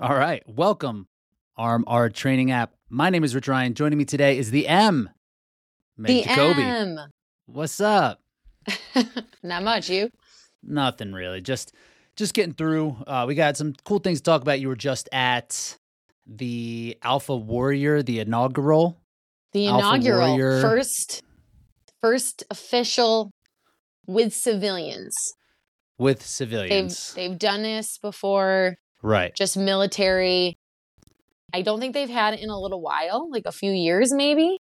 All right. Welcome, RMR Training app. My name is Rich Ryan. Joining me today is the M. Meg the Jacoby. M. What's up? Not much. You? Nothing really. Just just getting through. Uh, we got some cool things to talk about. You were just at the Alpha Warrior, the inaugural. The inaugural first, first official with civilians. with civilians. They've civilians. they've done this before, right. just military. I don't think they've had it in a little while, like a few years maybe.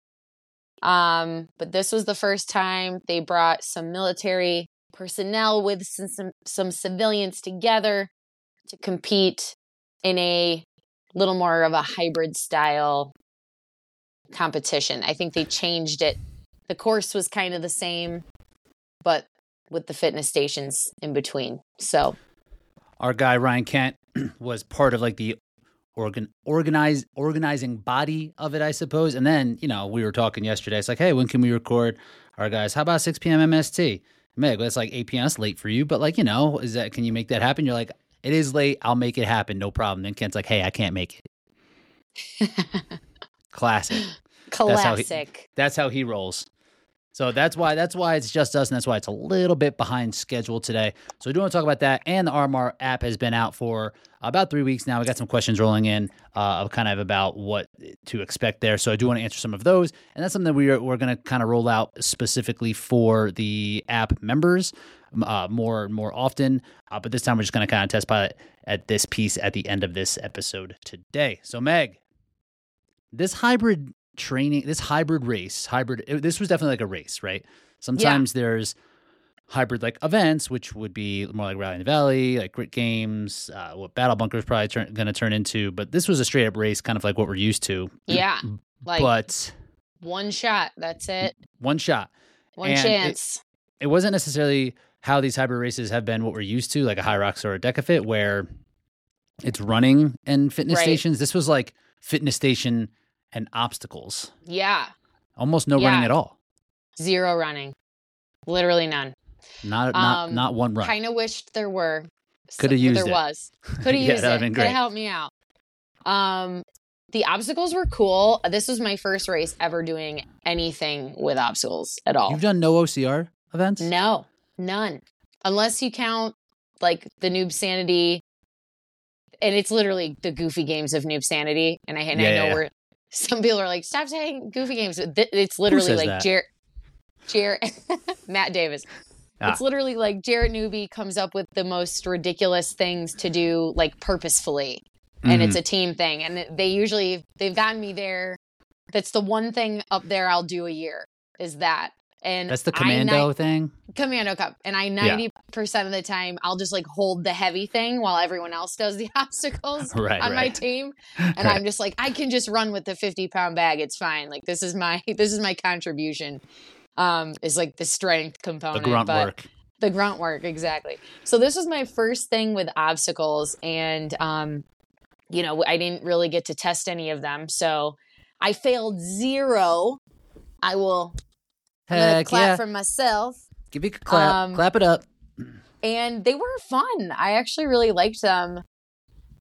Um, but this was the first time they brought some military personnel with some, some, some civilians together to compete in a little more of a hybrid style competition. I think they changed it. The course was kind of the same, but with the fitness stations in between. So, Our guy Ryan Kent was part of like the organ organize organizing body of it, I suppose. And then, you know, we were talking yesterday. It's like, hey, when can we record? Our guys, how about 6 p.m. MST? Meg, that's like 8 p.m. That's late for you, but like, you know, is that can you make that happen? You're like, it is late. I'll make it happen. No problem. Then Kent's like, hey, I can't make it. Classic. how he- classic. That's how he rolls. So that's why that's why it's just us, and that's why it's a little bit behind schedule today. So we do want to talk about that. And the RMR app has been out for about three weeks now. We got some questions rolling in, uh, kind of about what to expect there. So I do want to answer some of those, and that's something that we are we're going to kind of roll out specifically for the app members uh, more more often. Uh, but this time we're just going to kind of test pilot at this piece at the end of this episode today. So Meg, this hybrid training, this hybrid race, hybrid, it- this was definitely like a race, right? Sometimes there's hybrid like events, which would be more like Rally in the Valley, like Grit Games, uh, what Battle Bunker is probably turn, going to turn into. But this was a straight up race, kind of like what we're used to. Yeah. Like but one shot. That's it. one shot. One And it- chance. It wasn't necessarily how these hybrid races have been what we're used to, like a HYROX or a DEKAFIT, where it's running and fitness Right. stations. This was like fitness station and obstacles. yeah. Almost no running at all. Zero running. Literally none. Not not Um, not one run. Kind of wished there were. Coulda So- used there it. was. Could have Yeah, used that it. Could have helped me out. Um, the obstacles were cool. This was my first race ever doing anything with obstacles at all. You've done no OCR events? No, none. Unless you count like the Noob Sanity, and it's literally the goofy games of Noob Sanity. And I, and Yeah, I yeah, know yeah. where some people are like, stop saying goofy games. It's literally like? Jarrett, Jarrett, Matt Davis. Ah. It's literally like Jarrett Newby comes up with the most ridiculous things to do, like purposefully, and Mhm. it's a team thing. And they usually they've gotten me there. That's the one thing up there I'll do a year is that. And That's the ni- commando thing. commando cup and i 90% of the time i'll just like hold the heavy thing while everyone else does the obstacles Right, on my team and Right. i'm just like i can just run with the 50 pound bag it's fine like this is my this is my contribution um is like the strength component. The grunt but work. the grunt work exactly so this was my first thing with obstacles and um you know i didn't really get to test any of them so i failed zero i will Heck clap yeah. for myself Give me a clap. um, clap it up. and they were fun. I actually really liked them.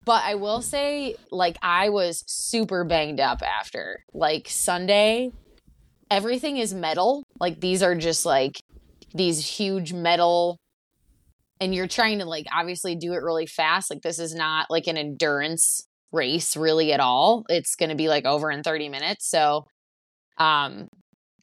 But I will say, like, I was super banged up after. Like, Sunday, everything is metal. Like, these are just like these huge metal, and you're trying to, like, obviously do it really fast. Like, this is not like an endurance race really at all. It's going to be like over in 30 minutes. So, um,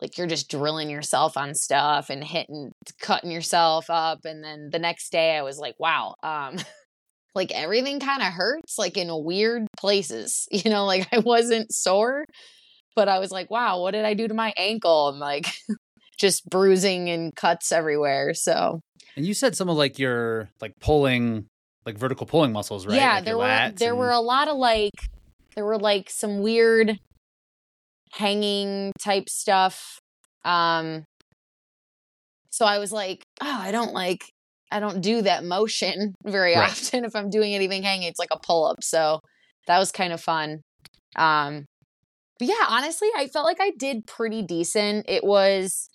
like you're just drilling yourself on stuff and hitting cutting yourself up and then the next day i was like wow um like everything kind of hurts like in weird places you know like i wasn't sore but i was like wow what did i do to my ankle and like just bruising and cuts everywhere so And you said some of like your like pulling, like vertical pulling muscles, right? yeah Like there were there and- were a lot of like there were like some weird hanging type stuff um so i was like oh i don't like i don't do that motion very Right. often if i'm doing anything hanging it's like a pull-up so that was kind of fun um but yeah honestly i felt like i did pretty decent it was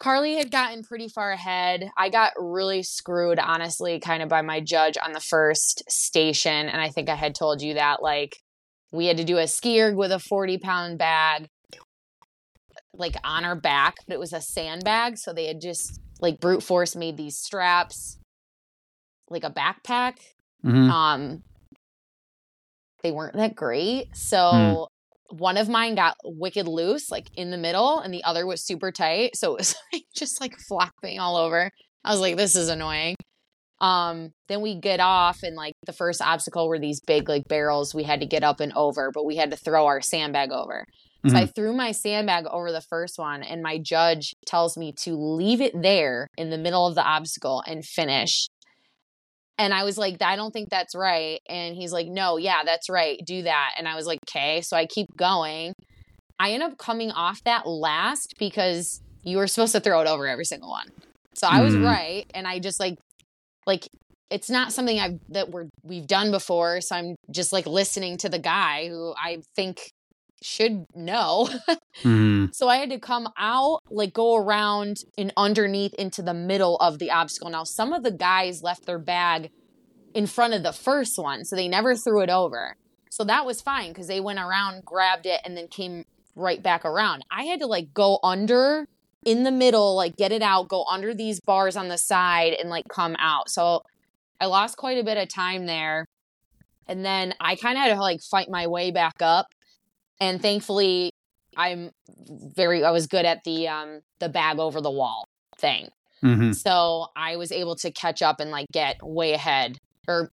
Carly had gotten pretty far ahead. I got really screwed, honestly, kind of by my judge on the first station. And I think I had told you that, like, we had to do a ski erg with a 40 pound bag, like on our back, but it was a sandbag. So they had just, like, brute force made these straps, like a backpack. Mhm. Um, they weren't that great. So Mm. one of mine got wicked loose, like in the middle, and the other was super tight. So it was like just like flopping all over. I was like, this is annoying. Um, then we get off, and like the first obstacle were these big like barrels we had to get up and over, but we had to throw our sandbag over. So I threw my sandbag over the first one, and my judge tells me to leave it there in the middle of the obstacle and finish. And I was like, I don't think that's right. And he's like, No, yeah, that's right. Do that. And I was like, Okay. So I keep going. I end up coming off that last because you were supposed to throw it over every single one. So I was Mm. right. And I just like, like, it's not something I've that we're we've done before. So I'm just like listening to the guy who I think should know. Mhm. So I had to come out, like go around and underneath into the middle of the obstacle. Now, some of the guys left their bag in front of the first one, so they never threw it over. So that was fine because they went around, grabbed it, and then came right back around. I had to like go under in the middle, like get it out, go under these bars on the side, and like come out. So I lost quite a bit of time there. And then I kind of had to like fight my way back up. And thankfully, I'm very I was good at the um the bag over the wall thing. Mm-hmm. So I was able to catch up and like get way ahead or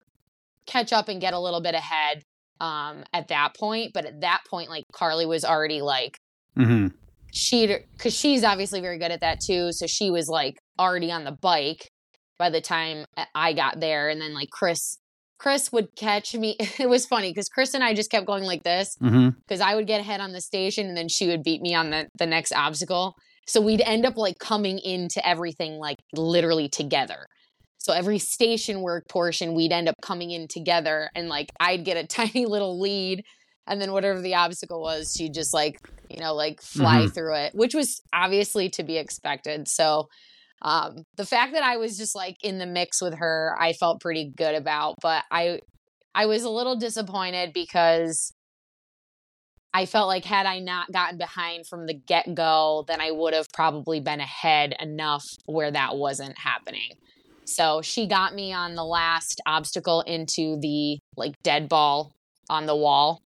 catch up and get a little bit ahead um at that point, but at that point like Carly was already like Mhm. She cuz she's obviously very good at that too, so she was like already on the bike by the time I got there and then like Chris Chris would catch me. It was funny because Chris and I just kept going like this mm-hmm. because I would get ahead on the station and then she would beat me on the, the next obstacle. So we'd end up like coming into everything like literally together. So every station work portion, we'd end up coming in together and like I'd get a tiny little lead. And then whatever the obstacle was, she'd just like, you know, like fly through it, which was obviously to be expected. So um the fact that I was just like in the mix with her, I felt pretty good about, but I I was a little disappointed because I felt like had I not gotten behind from the get go, then I would have probably been ahead enough where that wasn't happening. So she got me on the last obstacle into the like dead ball on the wall.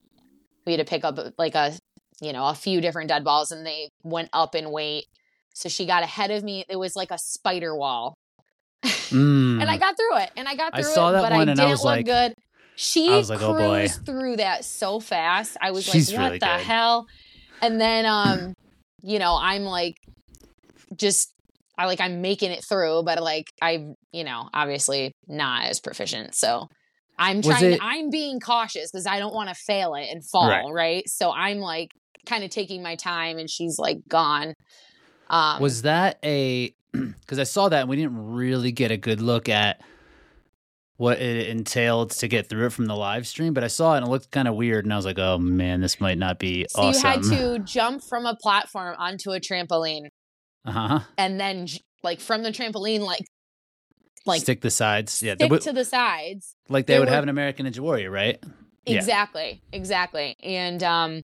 We had to pick up like a, you know, a few different dead balls and they went up in weight. So she got ahead of me. It was like a spider wall. Mm. And I got through it. And I got I through saw it, that but one I and I didn't was look like- good. She I was like, cruised oh, boy. through that so fast. I was She's like, what really the good. hell? And then um, you know, I'm like just I like I'm making it through, but like I, you know, obviously not as proficient. So I'm trying it- I'm being cautious because I don't want to fail it and fall, Right. right. So I'm like kind of taking my time and she's like gone. Um Was that a because I saw that and we didn't really get a good look at what it entailed to get through it from the live stream, but I saw it and it looked kind of weird, and I was like, "Oh man, this might not be so awesome." you had to jump from a platform onto a trampoline uh huh. and then like from the trampoline like like Stick the sides, yeah, they stick to the sides. Like they there would were- have an American Ninja Warrior, right? Yeah. exactly exactly. And um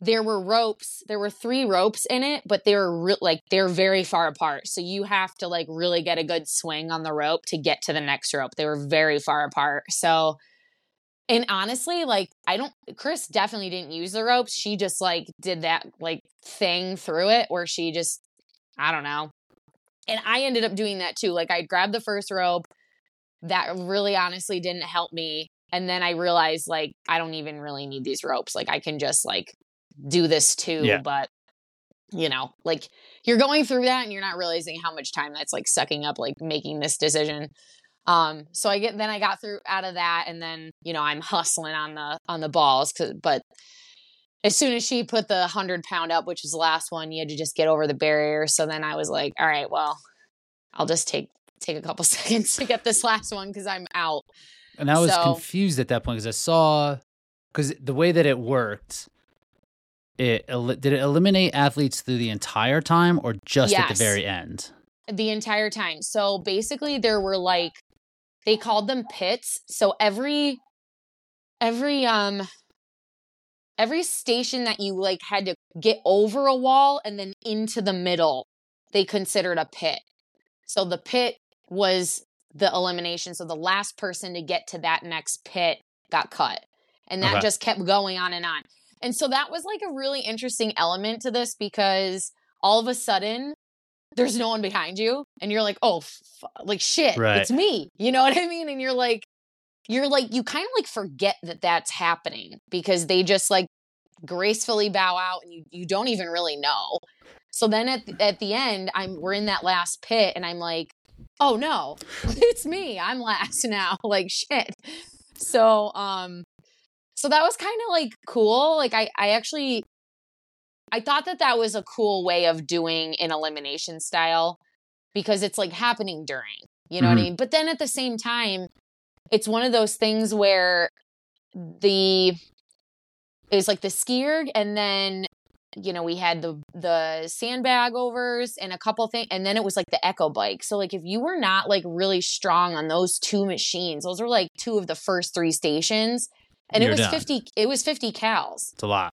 there were ropes there were three ropes in it but they were re- like they're very far apart. So you have to like really get a good swing on the rope to get to the next rope. They were very far apart. So and honestly like i don't chris definitely didn't use the ropes. She just like did that like thing through it where she just i don't know and i ended up doing that too like i grabbed the first rope that really honestly didn't help me and then i realized like i don't even really need these ropes like i can just like do this too Yeah. but you know like you're going through that and you're not realizing how much time that's like sucking up like making this decision um so i get then i got through out of that and then you know i'm hustling on the on the balls 'cause- but as soon as she put the 100 pound up which was the last one you had to just get over the barrier so then i was like all right well i'll just take take a couple seconds to get this last one because i'm out And I was So- confused at that point because I saw because the way that it worked it el- did it eliminate athletes through the entire time or just at the very end? the entire time. So basically there were like they called them pits. So every every um every station that you like had to get over a wall and then into the middle, they considered a pit. So the pit was the elimination. So the last person to get to that next pit got cut. And that Okay. just kept going on and on. And so that was like a really interesting element to this because all of a sudden there's no one behind you and you're like, "Oh, f- like shit, Right. it's me." You know what I mean? And you're like you're like you kind of like forget that that's happening because they just like gracefully bow out and you you don't even really know. So then at the, at the end, I'm we're in that last pit and I'm like, "Oh no. It's me. I'm last now." Like shit. So um so that was kind of like cool. Like I I actually I thought that that was a cool way of doing an elimination style because it's like happening during, you know what I Mhm. mean? But then at the same time, it's one of those things where the is like the skierg and then you know we had the the sandbag overs and a couple things and then it was like the echo bike so like if you were not like really strong on those two machines those were like two of the first three stations and You're it was done. 50 it was 50 cals It's a lot.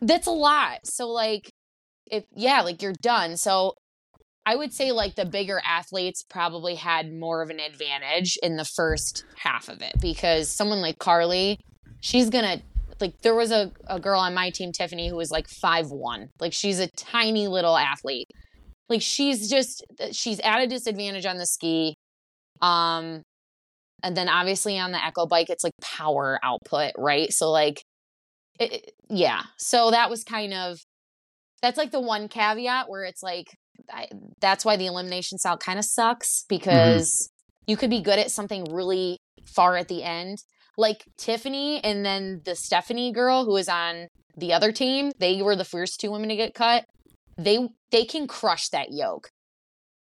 that's a lot. So like if yeah, like you're done. So I would say like the bigger athletes probably had more of an advantage in the first half of it because someone like Carly, she's gonna like there was a, a girl on my team, Tiffany, who was like five one. Like she's a tiny little athlete. Like she's just she's at a disadvantage on the ski. Um and then obviously on the echo bike it's like power output, right? So like it- yeah so that was kind of that's like the one caveat where it's like I, that's why the elimination style kind of sucks mm-hmm. because you could be good at something really far at the end like tiffany and then the stephanie girl who was on the other team they were the first two women to get cut they they can crush that yoke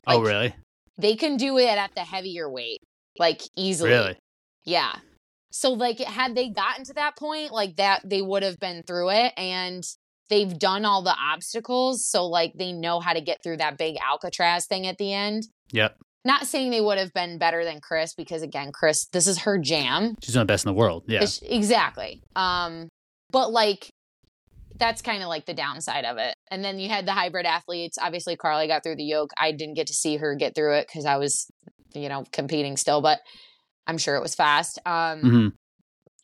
oh, really? they can do it at the heavier weight like easily Really? yeah. So like had they gotten to that point, like that they would have been through it and they've done all the obstacles. So like they know how to get through that big Alcatraz thing at the end. Yep. Not saying they would have been better than Chris because again, Chris, this is her jam. She's one of the best in the world. Yeah. It's- Exactly. Um, but like that's kind of like the downside of it. And then you had the hybrid athletes. Obviously, Carly got through the yoke. I didn't get to see her get through it because I was, you know, competing still, but I'm sure it was fast. Um, hmm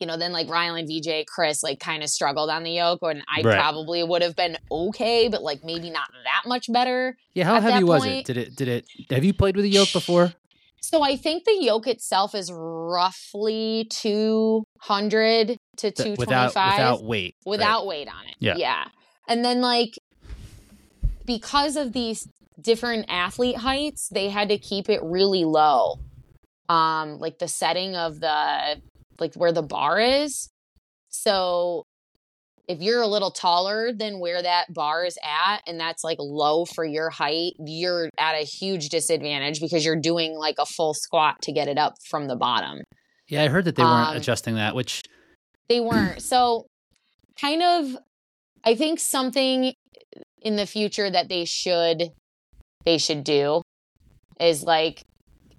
you know, then like Rylan, VJ, Chris, like kind of struggled on the yoke, and I Right. probably would have been okay, but like maybe not that much better. Yeah. How heavy was it? Did it? Did it? Have you played with a yoke before? So I think the yoke itself is roughly 200 to 225 without without weight. right? without weight on it. Yeah. Yeah. And then like because of these different athlete heights, they had to keep it really low. Um like the setting of the like where the bar is. So if you're a little taller than where that bar is at and that's like low for your height, you're at a huge disadvantage because you're doing like a full squat to get it up from the bottom Yeah, I heard that they weren't Um, adjusting that, which they weren't. So, kind of, I think something in the future that they should they should do is like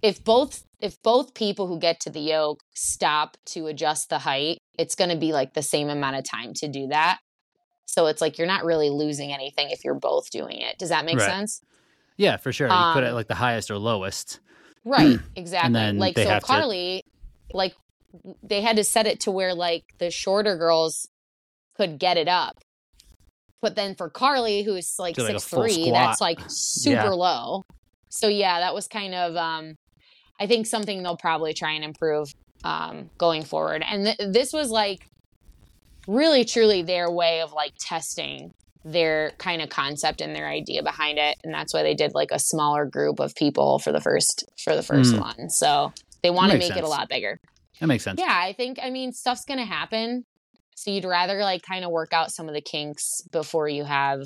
if both if both people who get to the yoke stop to adjust the height, it's going to be like the same amount of time to do that. So it's like you're not really losing anything if you're both doing it. Does that make Right. sense? yeah, for sure. You put it Um, like the highest or lowest. Right, exactly. like so have to- Carly, like they had to set it to where like the shorter girls could get it up. But then for Carly, who's like Do, like, six three, squat. that's like super Yeah. low. So yeah, that was kind of um I think something they'll probably try and improve um going forward. And th- this was like really truly their way of like testing their kind of concept and their idea behind it and that's why they did like a smaller group of people for the first for the first Mm. one so they want to make it a lot bigger That makes sense. yeah i think i mean stuff's gonna happen so you'd rather like kind of work out some of the kinks before you have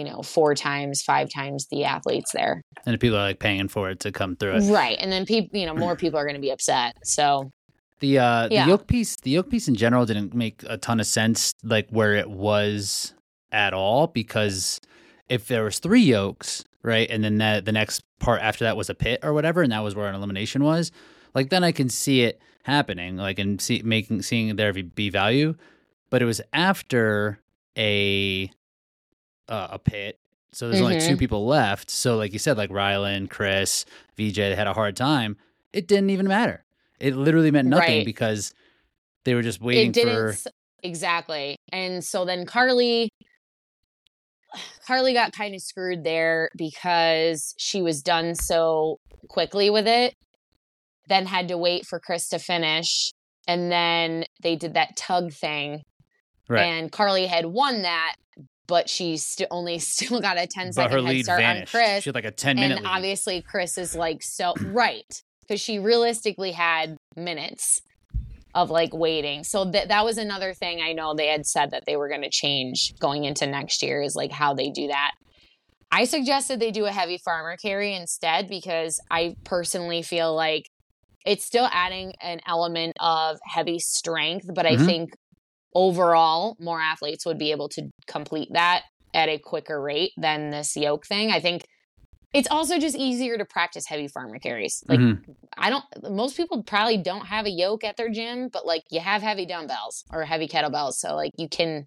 you know four times five times the athletes there And people are like paying for it to come through it. right and then people you know more people are gonna be upset so The uh Yeah. the yoke piece the yoke piece in general didn't make a ton of sense like where it was at all because if there was three yokes, right, and then that, the next part after that was a pit or whatever, and that was where an elimination was, like then I can see it happening, like and see making seeing there be value. But it was after a uh, a pit, so there's only two Mhm. people left. So like you said, like Rylan, Chris, VJ, they had a hard time. It didn't even matter. It literally meant nothing Right. because they were just waiting it didn't for. exactly and so then carly carly got kind of screwed there because she was done so quickly with it then had to wait for chris to finish and then they did that tug thing Right. and carly had won that but she st- only still got a 10 but second her head lead start vanished. on chris She had like a ten minute and lead. obviously chris is like so right because she realistically had minutes of like waiting so that that was another thing i know they had said that they were going to change going into next year is like how they do that i suggested they do a heavy farmer carry instead because i personally feel like it's still adding an element of heavy strength but i Mhm. think overall more athletes would be able to complete that at a quicker rate than this yoke thing i think it's also just easier to practice heavy farmer carries. Like Mhm. I don't most people probably don't have a yoke at their gym, but like you have heavy dumbbells or heavy kettlebells. So like you can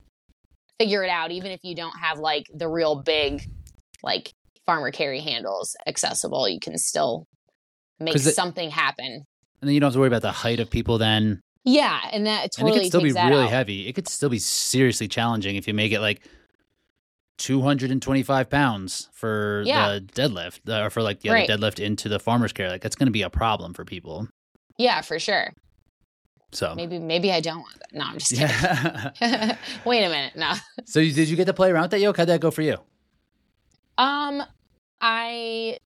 figure it out even if you don't have like the real big like farmer carry handles accessible. You can still make it- something happen. and then you don't have to worry about the height of people then. Yeah, and that totally and it could still be really out. heavy. It could still be seriously challenging if you make it like 225 pounds for Yeah. the deadlift uh, or for like the Right. other deadlift into the farmer's carry. Like that's going to be a problem for people. Yeah, for sure. So Maybe maybe I don't want that. No, I'm just kidding. yeah. Wait a minute. No. so you- did you get to play around with that yoke? How'd that go for you? Um, I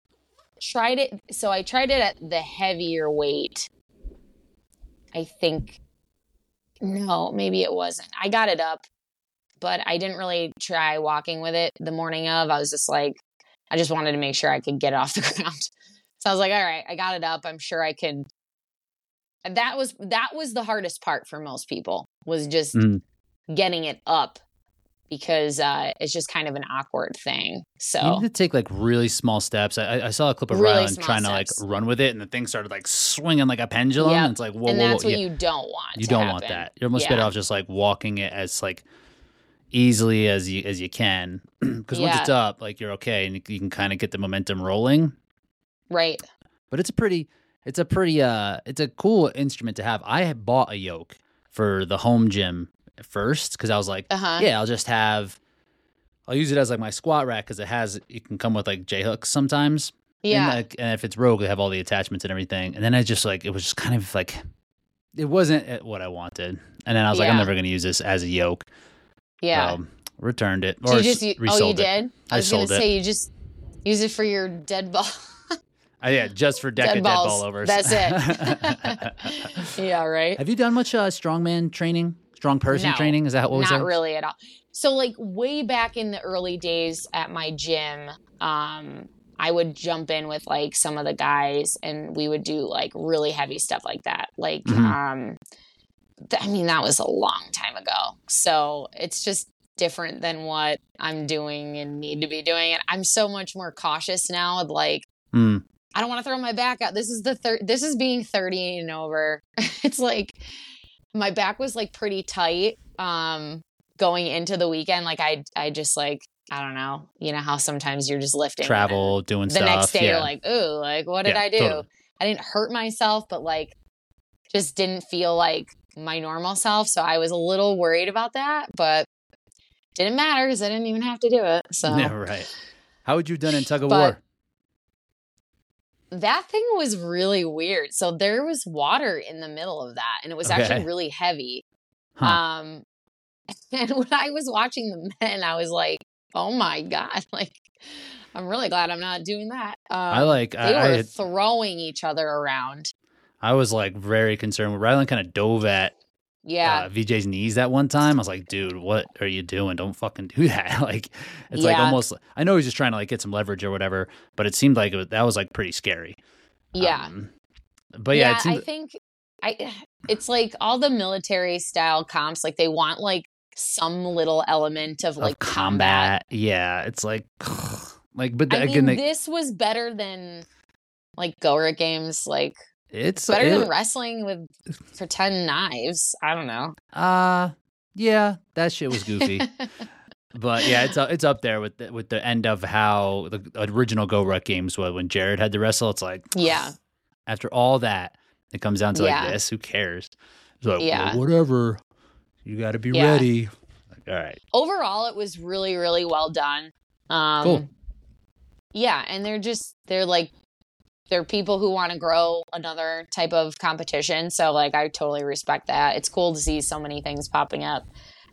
tried it. So I tried it at the heavier weight. I think. No, maybe it wasn't. I got it up, but I didn't really try walking with it the morning of. I was just like, I just wanted to make sure I could get it off the ground. So I was like, all right, I got it up. I'm sure I can. And That was that was the hardest part for most people was just Mhm. getting it up because uh, it's just kind of an awkward thing. So You need to take like really small steps. I, I- saw a clip of Really Rylan trying to like run with it, and the thing started like swinging like a pendulum. Yep. And it's like, whoa, and whoa, that's whoa. what yeah. you don't want. you don't want that. You're almost better off just like walking it as like easily as you as you can, because once Yeah. it's up, like you're okay, and you, you can kind of get the momentum rolling. Right. But it's a pretty, it's a pretty, uh, it's a cool instrument to have. I had bought a yoke for the home gym first because I was like, Uh huh. yeah, I'll just have, I'll use it as like my squat rack because it has, it can come with like J hooks sometimes. Yeah. And, like, and if it's Rogue, they have all the attachments and everything. And then I just like it was just kind of like it wasn't what I wanted. And then I was like, I'm never going to use this as a yoke. yeah. So, returned it So you just s- you, oh you it. did. I I was gonna sold it. say you just use it for your dead ball. Uh, yeah, just for deck Dead of dead ball overs. That's it. yeah. Right. have you done much uh, strongman training? Strong person No, training? Is that what was Not it? really at all. So like way back in the early days at my gym, um, I would jump in with like some of the guys and we would do like really heavy stuff like that. Like Mhm. um th- I mean that was a long time ago. So it's just different than what I'm doing and need to be doing and I'm so much more cautious now like Mm. I don't want to throw my back out. This is the third. This is being thirty and over. it's like my back was like pretty tight um going into the weekend. Like I, I just like I don't know. You know how sometimes you're just lifting Travel, doing The stuff. next day yeah. you're like, ooh, like what did Yeah, I do? totally. I didn't hurt myself, but like just didn't feel like my normal self. So I was a little worried about that, but didn't matter because I didn't even have to do it. So yeah, right. How would you have done in tug of But- war? That thing was really weird. So there was water in the middle of that, and it was Okay. actually really heavy. Huh. Um, and when I was watching the men, I was like, "Oh my god!" Like, I'm really glad I'm not doing that. Um, I like. they I, I, were had- throwing each other around. I was like very concerned. Rylan kind of dove at Yeah, uh, VJ's knees that one time. I was like, dude, what are you doing? Don't fucking do that. like, it's like almost. I know he's just trying to like get some leverage or whatever, but it seemed like it was, that was like pretty scary. yeah, Um, but yeah, it I think I. It's like all the military style comps. Like they want like some little element of like of combat. Yeah, it's like like but the, I again mean, they, this was better than like Go-Ruck games. Like it's better it- than wrestling with pretend knives. I don't know. uh yeah, that shit was goofy. but yeah, it's it's up there with the, with the end of how the original Go Ruck games was when Jared had to wrestle. It's like yeah. after all that, it comes down to Yeah. like this. Who cares? It's like, Yeah. well, whatever. You got to be Yeah. ready. Like, all right. Overall, it was really, really well done. Um, Cool. Yeah, and they're just they're like they're people who want to grow another type of competition. So like I totally respect that. It's cool to see so many things popping up.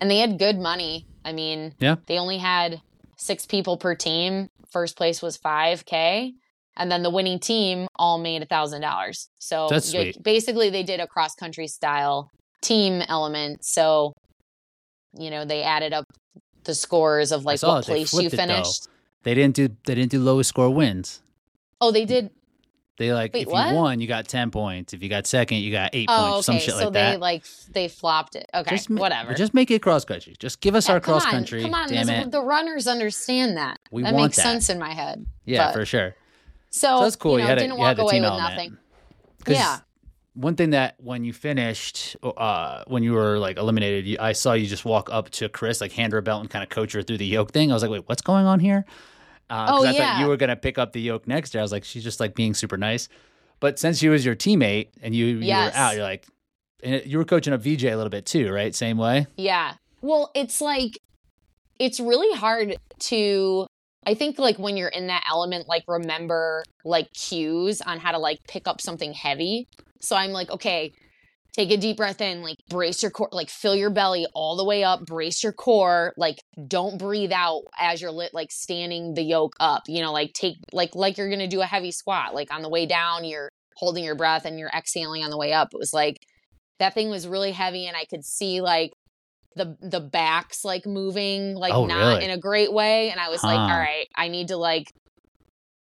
And they had good money. I mean, Yeah. they only had six people per team. First place was five K. And then the winning team all made a thousand dollars. So That's sweet. basically they did a cross country style team element. So, you know, they added up the scores of like what it. Place you flipped it, finished. They didn't do they didn't do lowest score wins. Oh, they did They like Wait, if what? you won, you got ten points. If you got second, you got eight Oh, points. okay. Some shit so like that. So they like they flopped it. Okay, just whatever. Just make it cross country. Just give us Yeah, our cross on, country. Come on, Damn it. the runners understand that. We that want makes that. sense in my head. yeah, but- for sure. So, So that's cool. You, You, had didn't you walk away with nothing. Yeah. One thing that when you finished, uh, when you were like eliminated, you, I saw you just walk up to Chris, like hand her a belt and kind of coach her through the yoke thing. I was like, wait, what's going on here? Uh, Oh, I thought you were gonna pick up the yoke next year. I was like, she's just like being super nice. But since she was your teammate and you, you Yes. were out, you're like, and you were coaching up VJ a little bit too, right? Same way. Yeah. Well, it's like it's really hard to I think like when you're in that element like remember like cues on how to like pick up something heavy. So I'm like, okay, take a deep breath in, like brace your core, like fill your belly all the way up, brace your core, like don't breathe out as you're lit like standing the yoke up, you know, like take like like you're going to do a heavy squat, like on the way down you're holding your breath and you're exhaling on the way up. It was like that thing was really heavy and I could see like the the backs like moving like Oh, not really? in a great way and I was like all right I need to like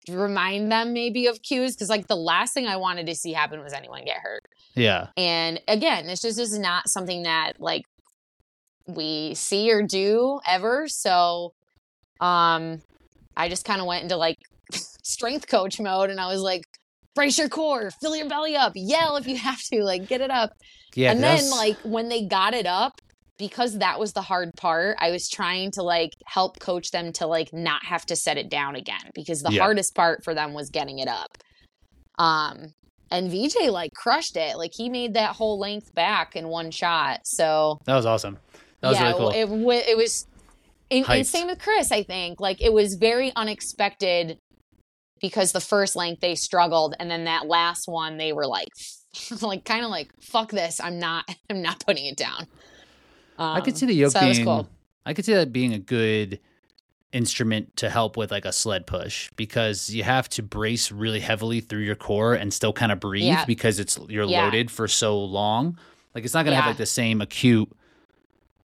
remind them maybe of cues because like the last thing I wanted to see happen was anyone get hurt Yeah. and again it's just this is not something that like we see or do ever so um I just kind of went into like strength coach mode and I was like brace your core fill your belly up yell if you have to like get it up Yeah. and then like when they got it up because that was the hard part i was trying to like help coach them to like not have to set it down again because the Yeah. hardest part for them was getting it up um and vj like crushed it like he made that whole length back in one shot so that was awesome. That was yeah really cool. it, wa- it was and, and same with chris i think like it was very unexpected because the first length they struggled and then that last one they were like like kind of like fuck this i'm not i'm not putting it down I could Um, see the yoke so being. cool. I could see that being a good instrument to help with like a sled push because you have to brace really heavily through your core and still kind of breathe Yeah. because it's you're Yeah. loaded for so long. Like it's not gonna have like the same acute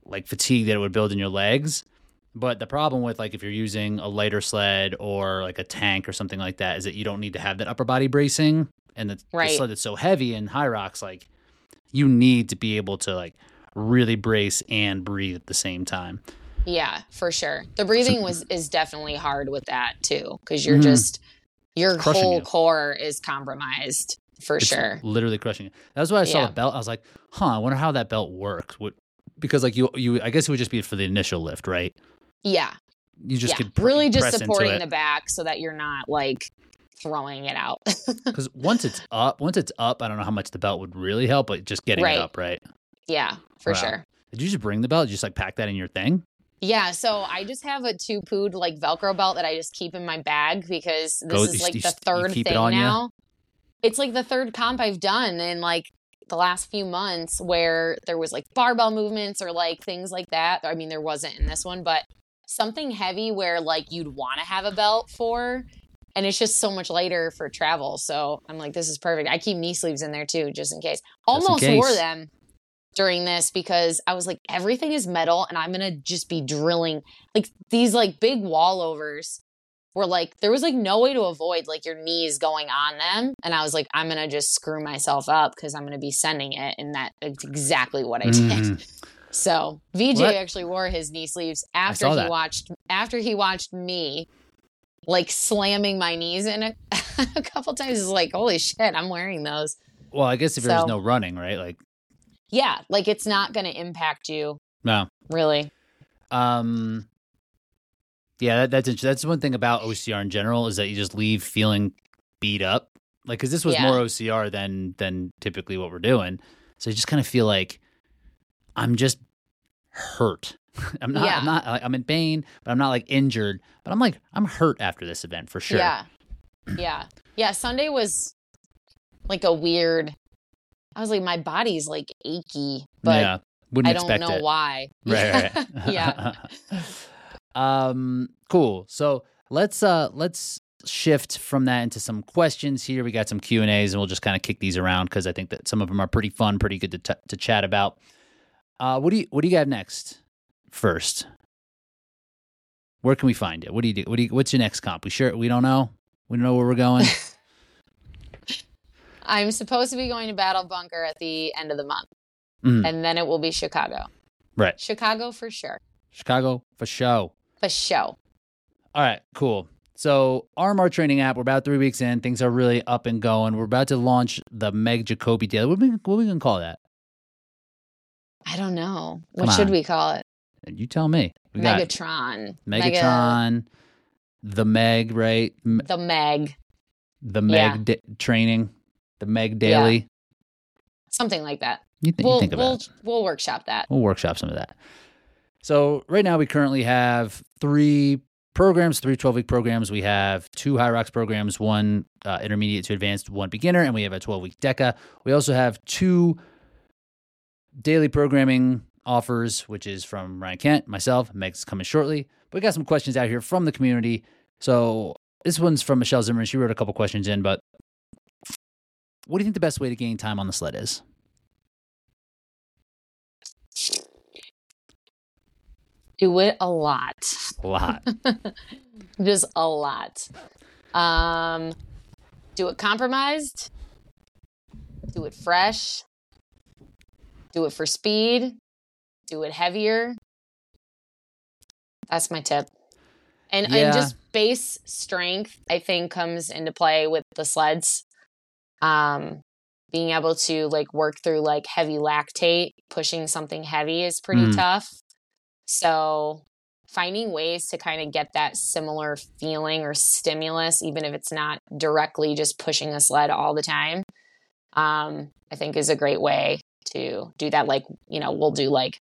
like fatigue that it would build in your legs. But the problem with like if you're using a lighter sled or like a tank or something like that is that you don't need to have that upper body bracing and the, the sled that's so heavy and HYROX like you need to be able to like really brace and breathe at the same time. yeah for sure the breathing was is definitely hard with that too because you're Mhm. just your whole you. core is compromised for It's sure literally crushing it. That's why I saw Yeah. the belt. I was like, huh, I wonder how that belt works. What, because like you, you, I guess it would just be for the initial lift, right? yeah You just yeah could pr- really just supporting the back so that you're not like throwing it out Because once it's up, once it's up, I don't know how much the belt would really help, but just getting Right. it up, right? yeah for Wow. sure Did you just bring the belt? Did you just like pack that in your thing? Yeah, so I just have a 2POOD like Velcro belt that I just keep in my bag because this Go- is you- like you the third it thing ya? now. It's like the third comp I've done in like the last few months where there was like barbell movements or like things like that. I mean, there wasn't in this one, but something heavy where like you'd want to have a belt for. And it's just so much lighter for travel. So I'm like, this is perfect. I keep knee sleeves in there too, just in case. Almost wore case. them during this because I was like, everything is metal and I'm gonna just be drilling like these like big wall overs were like there was like no way to avoid like your knees going on them. And I was like, I'm gonna just screw myself up because I'm gonna be sending it. And that it's exactly what I did. Mhm. So VJ What? actually wore his knee sleeves after he that. watched after he watched me like slamming my knees in a, a couple times. It's like, holy shit, I'm wearing those. Well, I guess if there's So- no running, right? Like, Yeah, like it's not going to impact you no. really. Um, yeah, that, that's interesting. That's one thing about OCR in general is that you just leave feeling beat up. Like, because this was Yeah. more OCR than than typically what we're doing. So you just kind of feel like I'm just hurt. I'm not. Yeah. I'm not. Like, I'm in pain, but I'm not like injured. But I'm like I'm hurt after this event for sure. Yeah. Yeah. Yeah. Sunday was like a weird. I was like, my body's like achy, but yeah. Wouldn't I don't know it. why. Right. right. yeah. um. Cool. So let's uh let's shift from that into some questions here. We got some Q and A's, and we'll just kind of kick these around because I think that some of them are pretty fun, pretty good to t- to chat about. Uh, what do you what do you got next? First, where can we find it? What do you do? What do you, what's your next comp? We sure we don't know. We don't know where we're going. I'm supposed to be going to Battle Bunker at the end of the month, Mhm. and then it will be Chicago. Right. Chicago for sure. Chicago for show. For show. All right, cool. So RMR training app, we're about three weeks in. Things are really up and going. We're about to launch the Meg Jacoby deal. What are we, what are we gonna call that? I don't know. Come What should we call it? You tell me. We got Megatron. Mega- Megatron, the Meg, right? The Meg. The Yeah. Meg training, the Meg daily. Something like that. You, th- We'll think about we'll it. we'll workshop that. We'll workshop some of that. So right now we currently have three programs, three 12 week programs. We have two HYROX programs, one uh, intermediate to advanced, one beginner, and we have a 12 week DECA. We also have two daily programming offers, which is from Ryan Kent, myself. Meg's coming shortly. But we got some questions out here from the community. So this one's from Michelle Zimmerman. She wrote a couple questions in, but what do you think the best way to gain time on the sled is? Do it a lot. A lot. Just a lot. Um do it compromised. Do it fresh. Do it for speed. Do it heavier. That's my tip. And Yeah. and just base strength I think comes into play with the sleds. Um being able to like work through like heavy lactate, pushing something heavy is pretty Mm. tough. So finding ways to kind of get that similar feeling or stimulus, even if it's not directly just pushing a sled all the time, um, I think is a great way to do that. Like, you know, we'll do like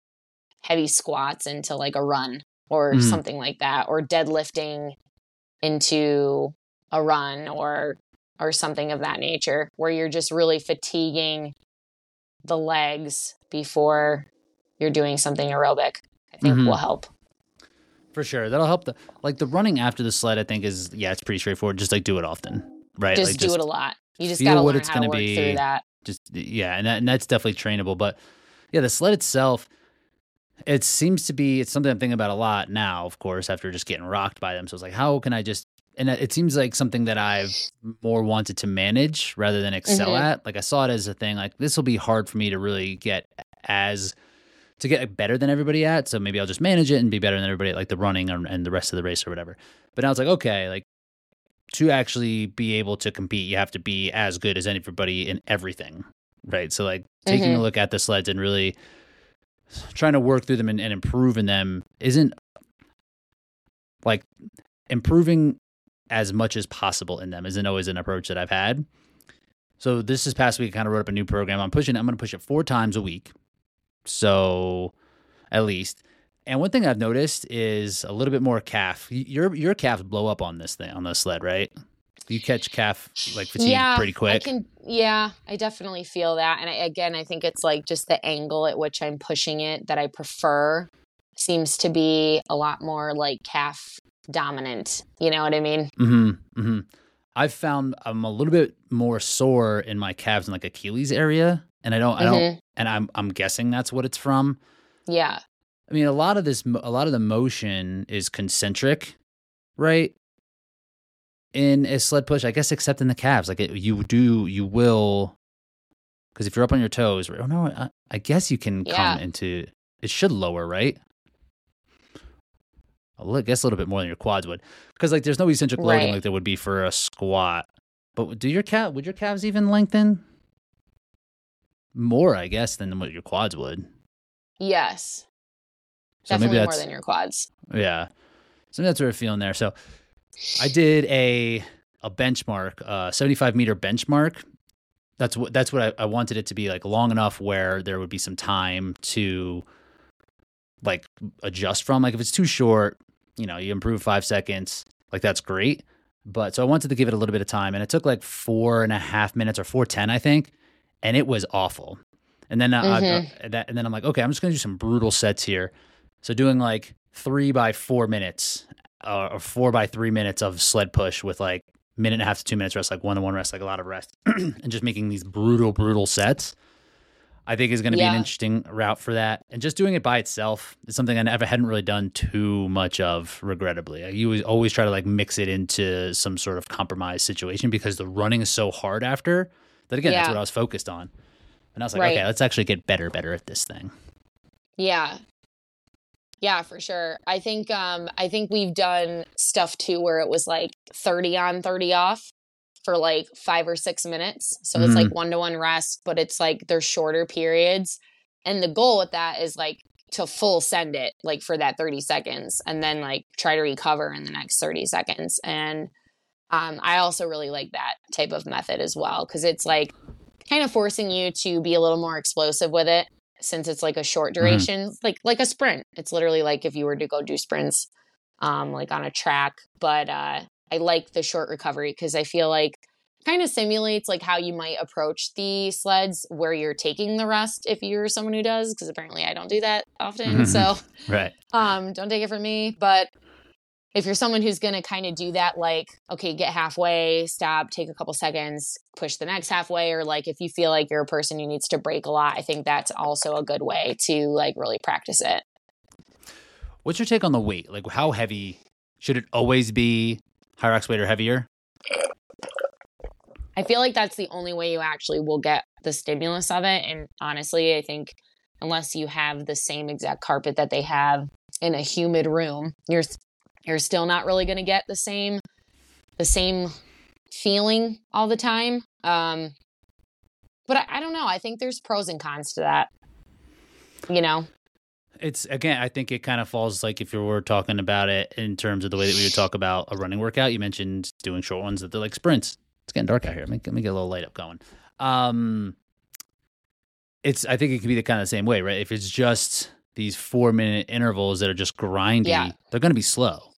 heavy squats into like a run or Mhm. something like that, or deadlifting into a run or or something of that nature where you're just really fatiguing the legs before you're doing something aerobic. I think Mhm. will help. For sure. That'll help the like the running after the sled I think is yeah, it's pretty straightforward. Just like do it often. Right? just like do it a lot. You just gotta what learn it's how to gonna work be. through that. just yeah, and that, and that's definitely trainable. But yeah, the sled itself, it seems to be it's something I'm thinking about a lot now, of course, after just getting rocked by them. So it's like, how can I just and it seems like something that I've more wanted to manage rather than excel Mhm. at. Like I saw it as a thing, like this will be hard for me to really get as to get better than everybody at. So maybe I'll just manage it and be better than everybody at like the running and, and the rest of the race or whatever. But now it's like, okay, like to actually be able to compete, you have to be as good as everybody in everything. Right. So like taking a Mhm. look at the sleds and really trying to work through them and, and improving them isn't like improving as much as possible in them isn't always an approach that I've had. So this this past week I kind of wrote up a new program. I'm pushing I'm gonna push it four times a week. So at least. And one thing I've noticed is a little bit more calf. Your your calves blow up on this thing on the sled, right? You catch calf like fatigue yeah, pretty quick. I can, yeah, I definitely feel that. And I, again, I think it's like just the angle at which I'm pushing it that I prefer seems to be a lot more like calf dominant. You know what I mean? hmm hmm I've found I'm a little bit more sore in my calves and like Achilles area, and I don't, I don't, Mhm. and I'm, I'm guessing that's what it's from. Yeah. I mean, a lot of this, a lot of the motion is concentric, right? In a sled push, I guess, except in the calves. Like it, you do, you will, because if you're up on your toes. Oh no, I, I guess you can Yeah. come into. it should lower, right? I guess a little bit more than your quads would, because like there's no eccentric loading Right. like there would be for a squat. But do your cat would your calves even lengthen more? I guess than what your quads would. Yes. So Definitely maybe more than your quads. yeah. So that's what we're feeling there. So I did a a benchmark, uh, 75 meter benchmark. That's what that's what I, I wanted it to be like long enough where there would be some time to like adjust from. Like if it's too short, you know, you improve five seconds, like that's great. But so I wanted to give it a little bit of time, and it took like four and a half minutes or four ten, I think, and it was awful. And then uh, Mhm. uh, that, and then I'm like, okay, I'm just gonna do some brutal sets here. So doing like three by four minutes uh, or four by three minutes of sled push with like minute and a half to two minutes rest, like one to one rest, like a lot of rest, and just making these brutal, brutal sets. I think is going to be an interesting route for that. And just doing it by itself is something I never hadn't really done too much of, regrettably. I always, always try to like mix it into some sort of compromise situation because the running is so hard after that again, that's what I was focused on. And I was like, Right. okay, let's actually get better, better at this thing. Yeah. Yeah, for sure. I think um I think we've done stuff too where it was like 30 on 30 off for like 5 or 6 minutes. So it's like one to one rest, but it's like they're shorter periods. And the goal with that is like to full send it like for that 30 seconds and then like try to recover in the next 30 seconds. And um I also really like that type of method as well cuz it's like kind of forcing you to be a little more explosive with it since it's like a short duration like like a sprint it's literally like if you were to go do sprints um like on a track but uh i like the short recovery because i feel like kind of simulates like how you might approach the sleds where you're taking the rest if you're someone who does because apparently i don't do that often so Right. um don't take it from me but if you're someone who's going to kind of do that like okay get halfway stop take a couple seconds push the next halfway or like if you feel like you're a person who needs to break a lot i think that's also a good way to like really practice it What's your take on the weight? Like, how heavy should it always be? Hyrox weight or heavier? i feel like that's the only way you actually will get the stimulus of it and honestly i think unless you have the same exact carpet that they have in a humid room you're you're still not really going to get the same the same feeling all the time um but I, I don't know i think there's pros and cons to that you know It's again, I think it kind of falls like if you were talking about it in terms of the way that we would talk about a running workout. You mentioned doing short ones that they're like sprints. It's getting dark out here. Let me, let me get a little light up going. Um, it's I think it could be the kind of the same way, right? If it's just these four minute intervals that are just grindy, Yeah. they're going to be slow,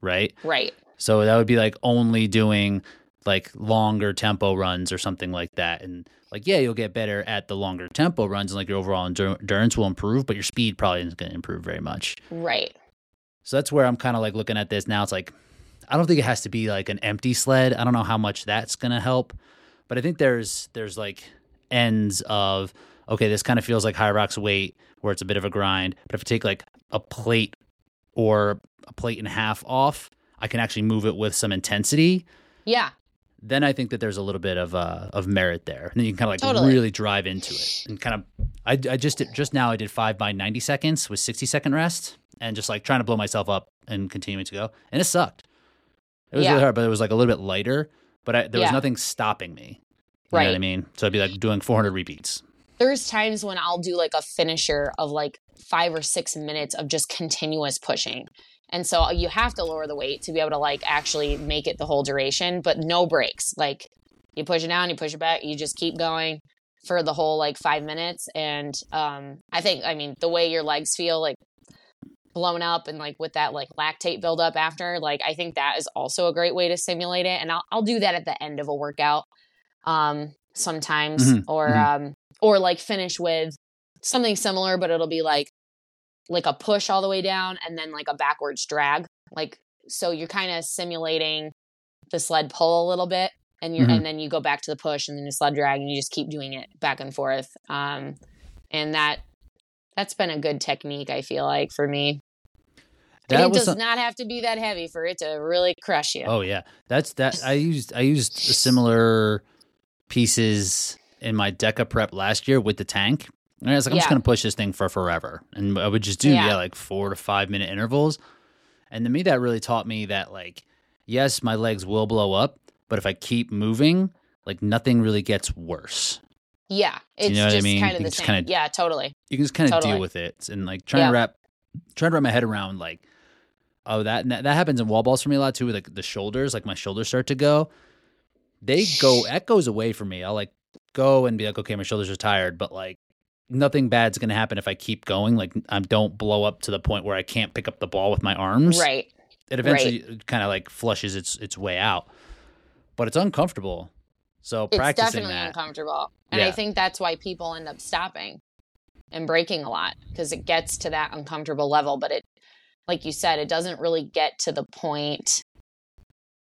right? right So that would be like only doing like longer tempo runs or something like that. And like, yeah, you'll get better at the longer tempo runs and like your overall endurance will improve, but your speed probably isn't going to improve very much. right So that's where I'm kind of like looking at this now. It's like, I don't think it has to be like an empty sled. I don't know how much that's going to help, but I think there's, there's like ends of, okay, this kind of feels like Hyrox weight where it's a bit of a grind. But if I take like a plate or a plate and a half off, I can actually move it with some intensity yeah then I think that there's a little bit of uh, of merit there. And then you can kind of like Totally. really drive into it and kind of. I, I just did, just now I did five by ninety seconds with sixty second rest and just like trying to blow myself up and continuing to go and it sucked. It was Yeah. really hard, but it was like a little bit lighter. But I, there was Yeah. nothing stopping me. You know what I mean? So I'd be like doing four hundred repeats. there's times when I'll do like a finisher of like five or six minutes of just continuous pushing. And so you have to lower the weight to be able to like actually make it the whole duration, but no breaks. Like you push it down, you push it back, you just keep going for the whole like five minutes. And um I think I mean the way your legs feel like blown up and like with that like lactate buildup after, like I think that is also a great way to simulate it. And I'll I'll do that at the end of a workout. Um sometimes Mhm, or mhm. um or like finish with something similar, but it'll be like like a push all the way down and then like a backwards drag. Like so you're kind of simulating the sled pull a little bit and you Mhm. and then you go back to the push and then the sled drag and you just keep doing it back and forth. Um and that that's been a good technique I feel like for me. That and it does not have to be that heavy for it to really crush you. Oh yeah, that's that. I used I used similar pieces in my DEKA prep last year with the tank, And I was like, I'm just gonna push this thing for forever, and I would just do yeah, Yeah. like four to five minute intervals. And to me, that really taught me that like, yes, my legs will blow up, but if I keep moving, like nothing really gets worse. Yeah, you it's know what I just mean? kind You of the just same. kinda- yeah, totally. You can just kind of Totally. deal with it and like trying Yeah. to wrap, trying to wrap my head around like, oh that that that happens in wall balls for me a lot too. With like the shoulders, like my shoulders start to go. They go that goes away for me. I'll like go and be like, okay, my shoulders are tired, but like nothing bad's gonna happen if I keep going. Like I don't blow up to the point where I can't pick up the ball with my arms. Right. It eventually kind of like flushes its its way out, but it's uncomfortable. So It's practicing definitely that, uncomfortable. And I think that's why people end up stopping and breaking a lot because it gets to that uncomfortable level. But it, like you said, it doesn't really get to the point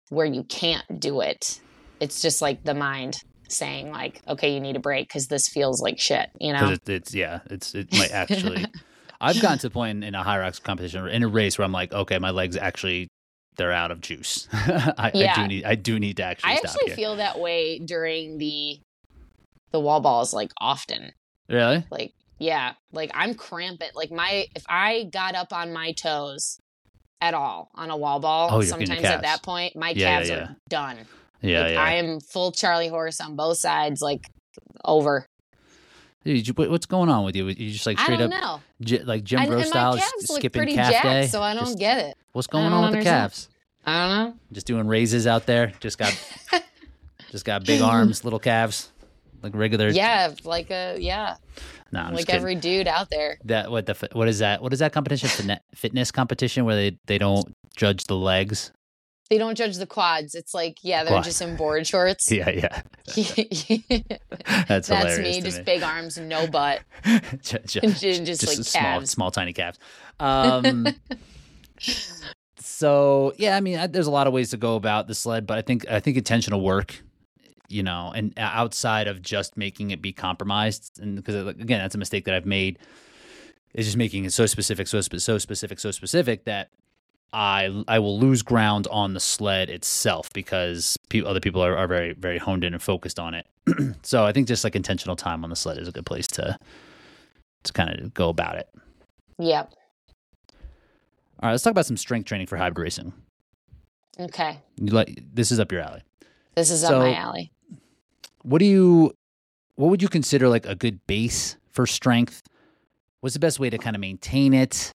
where you can't do it. It's just like the mind saying, like, okay, you need a break because this feels like shit, you know? it, it's yeah, it's it might actually. I've gotten to the point in a Hyrox competition or in a race where I'm like, okay, my legs actually they're out of juice. I, I do need I do need to actually I actually feel that way during the the wall balls like often. really? Like yeah, like I'm cramping. Like my if I got up on my toes at all on a wall ball, Oh, sometimes at that point my Yeah, yeah, calves yeah. are done. Yeah, like yeah. I am full Charlie horse on both sides, like over. Dude, you- what's going on with you? You just like I straight don't up know. like gym Bro style, calves s- look skipping pretty calf jacked, day. so I don't Just- get it. What's going on with the calves? I don't know. Just doing raises out there. Just got just got big arms, little calves, like regular. Yeah, like a yeah, no, I'm like every dude out there. that what the what is that? What is that competition? Fitness competition where they they don't judge the legs. They don't judge the quads. It's like yeah, they're Quad. just in board shorts. Yeah, yeah. That's That's hilarious me, just me. big arms, no butt, Ju- ju- just, just, like small, small, tiny calves. Um, so yeah, I mean, I, there's a lot of ways to go about the sled, but I think I think intentional work, you know, and uh, outside of just making it be compromised, and because again, that's a mistake that I've made, is just making it so specific, so spe- so specific, so specific that I I will lose ground on the sled itself because pe- other people are, are very very honed in and focused on it. so I think just like intentional time on the sled is a good place to to kind of go about it. Yep. All right, let's talk about some strength training for hybrid racing. Okay. You like this is up your alley. This is So- up my alley. What do you what would you consider like a good base for strength? What's the best way to kind of maintain it?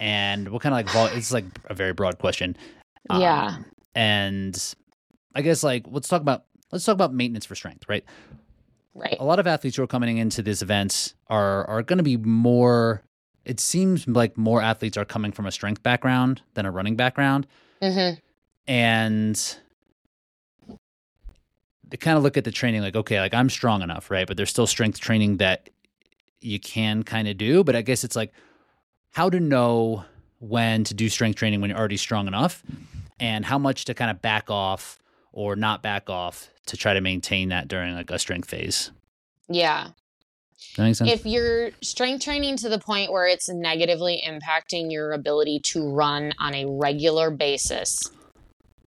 And what kind of like vol- it's like a very broad question. Um, Yeah. And I guess like let's talk about let's talk about maintenance for strength, right? Right. A lot of athletes who are coming into these events are are going to be more it seems like more athletes are coming from a strength background than a running background. hmm and they kind of look at the training like okay like i'm strong enough right but there's still strength training that you can kind of do but i guess it's like how to know when to do strength training when you're already strong enough and how much to kind of back off or not back off to try to maintain that during like a strength phase Yeah. That make sense If you're strength training to the point where it's negatively impacting your ability to run on a regular basis,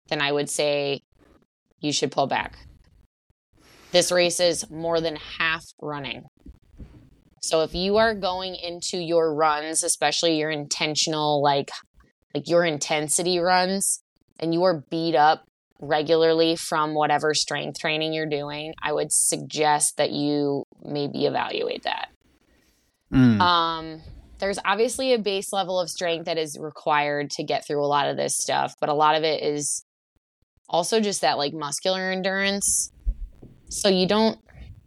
then I would say you should pull back. This race is more than half running. So if you are going into your runs, especially your intentional like like your intensity runs and you are beat up regularly from whatever strength training you're doing, I would suggest that you maybe evaluate that. Mm. Um, there's obviously a base level of strength that is required to get through a lot of this stuff, but a lot of it is also just that like muscular endurance. So you don't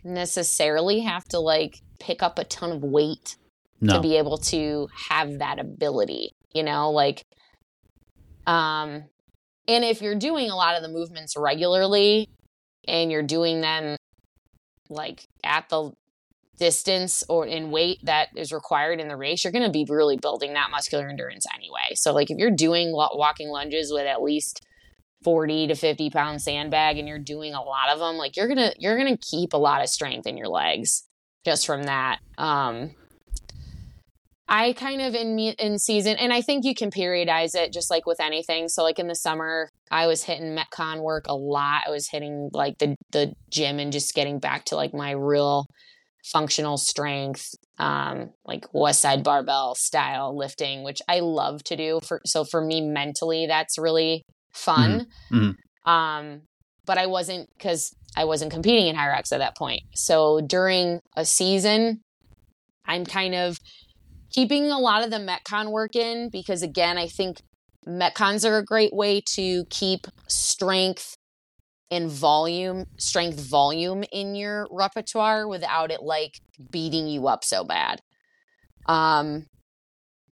necessarily have to like pick up a ton of weight to be able to have that ability, you know, like um and if you're doing a lot of the movements regularly and you're doing them like at the distance or in weight that is required in the race, you're going to be really building that muscular endurance anyway. So like if you're doing walking lunges with at least 40 to 50 pound sandbag and you're doing a lot of them, like you're going to you're going to keep a lot of strength in your legs just from that. Um I kind of in me in season, and I think you can periodize it just like with anything. So like in the summer, I was hitting metcon work a lot. I was hitting like the the gym and just getting back to like my real functional strength. um, like Westside Barbell style lifting, which I love to do. For so for me mentally, that's really fun. Mhm. Um, but I wasn't because I wasn't competing in Hyrox at that point. So during a season, I'm kind of keeping a lot of the Metcon work in because again, I think Metcons are a great way to keep strength and volume, strength volume in your repertoire without it like beating you up so bad. Um,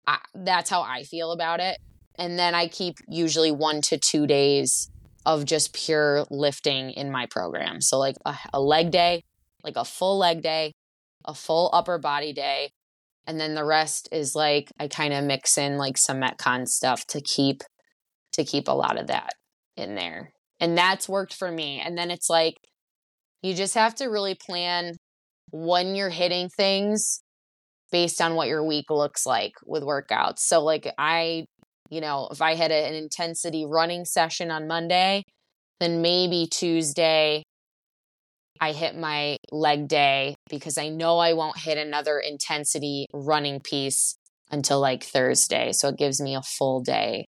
I, that's how I feel about it. And then I keep usually one to two days of just pure lifting in my program. So like a, a leg day, like a full leg day, a full upper body day, and then the rest is like I kind of mix in like some metcon stuff to keep to keep a lot of that in there. And that's worked for me. And then it's like you just have to really plan when you're hitting things based on what your week looks like with workouts. So like I, you know, if I had a, an intensity running session on Monday, then maybe Tuesday I hit my leg day because I know I won't hit another intensity running piece until like Thursday. So it gives me a full day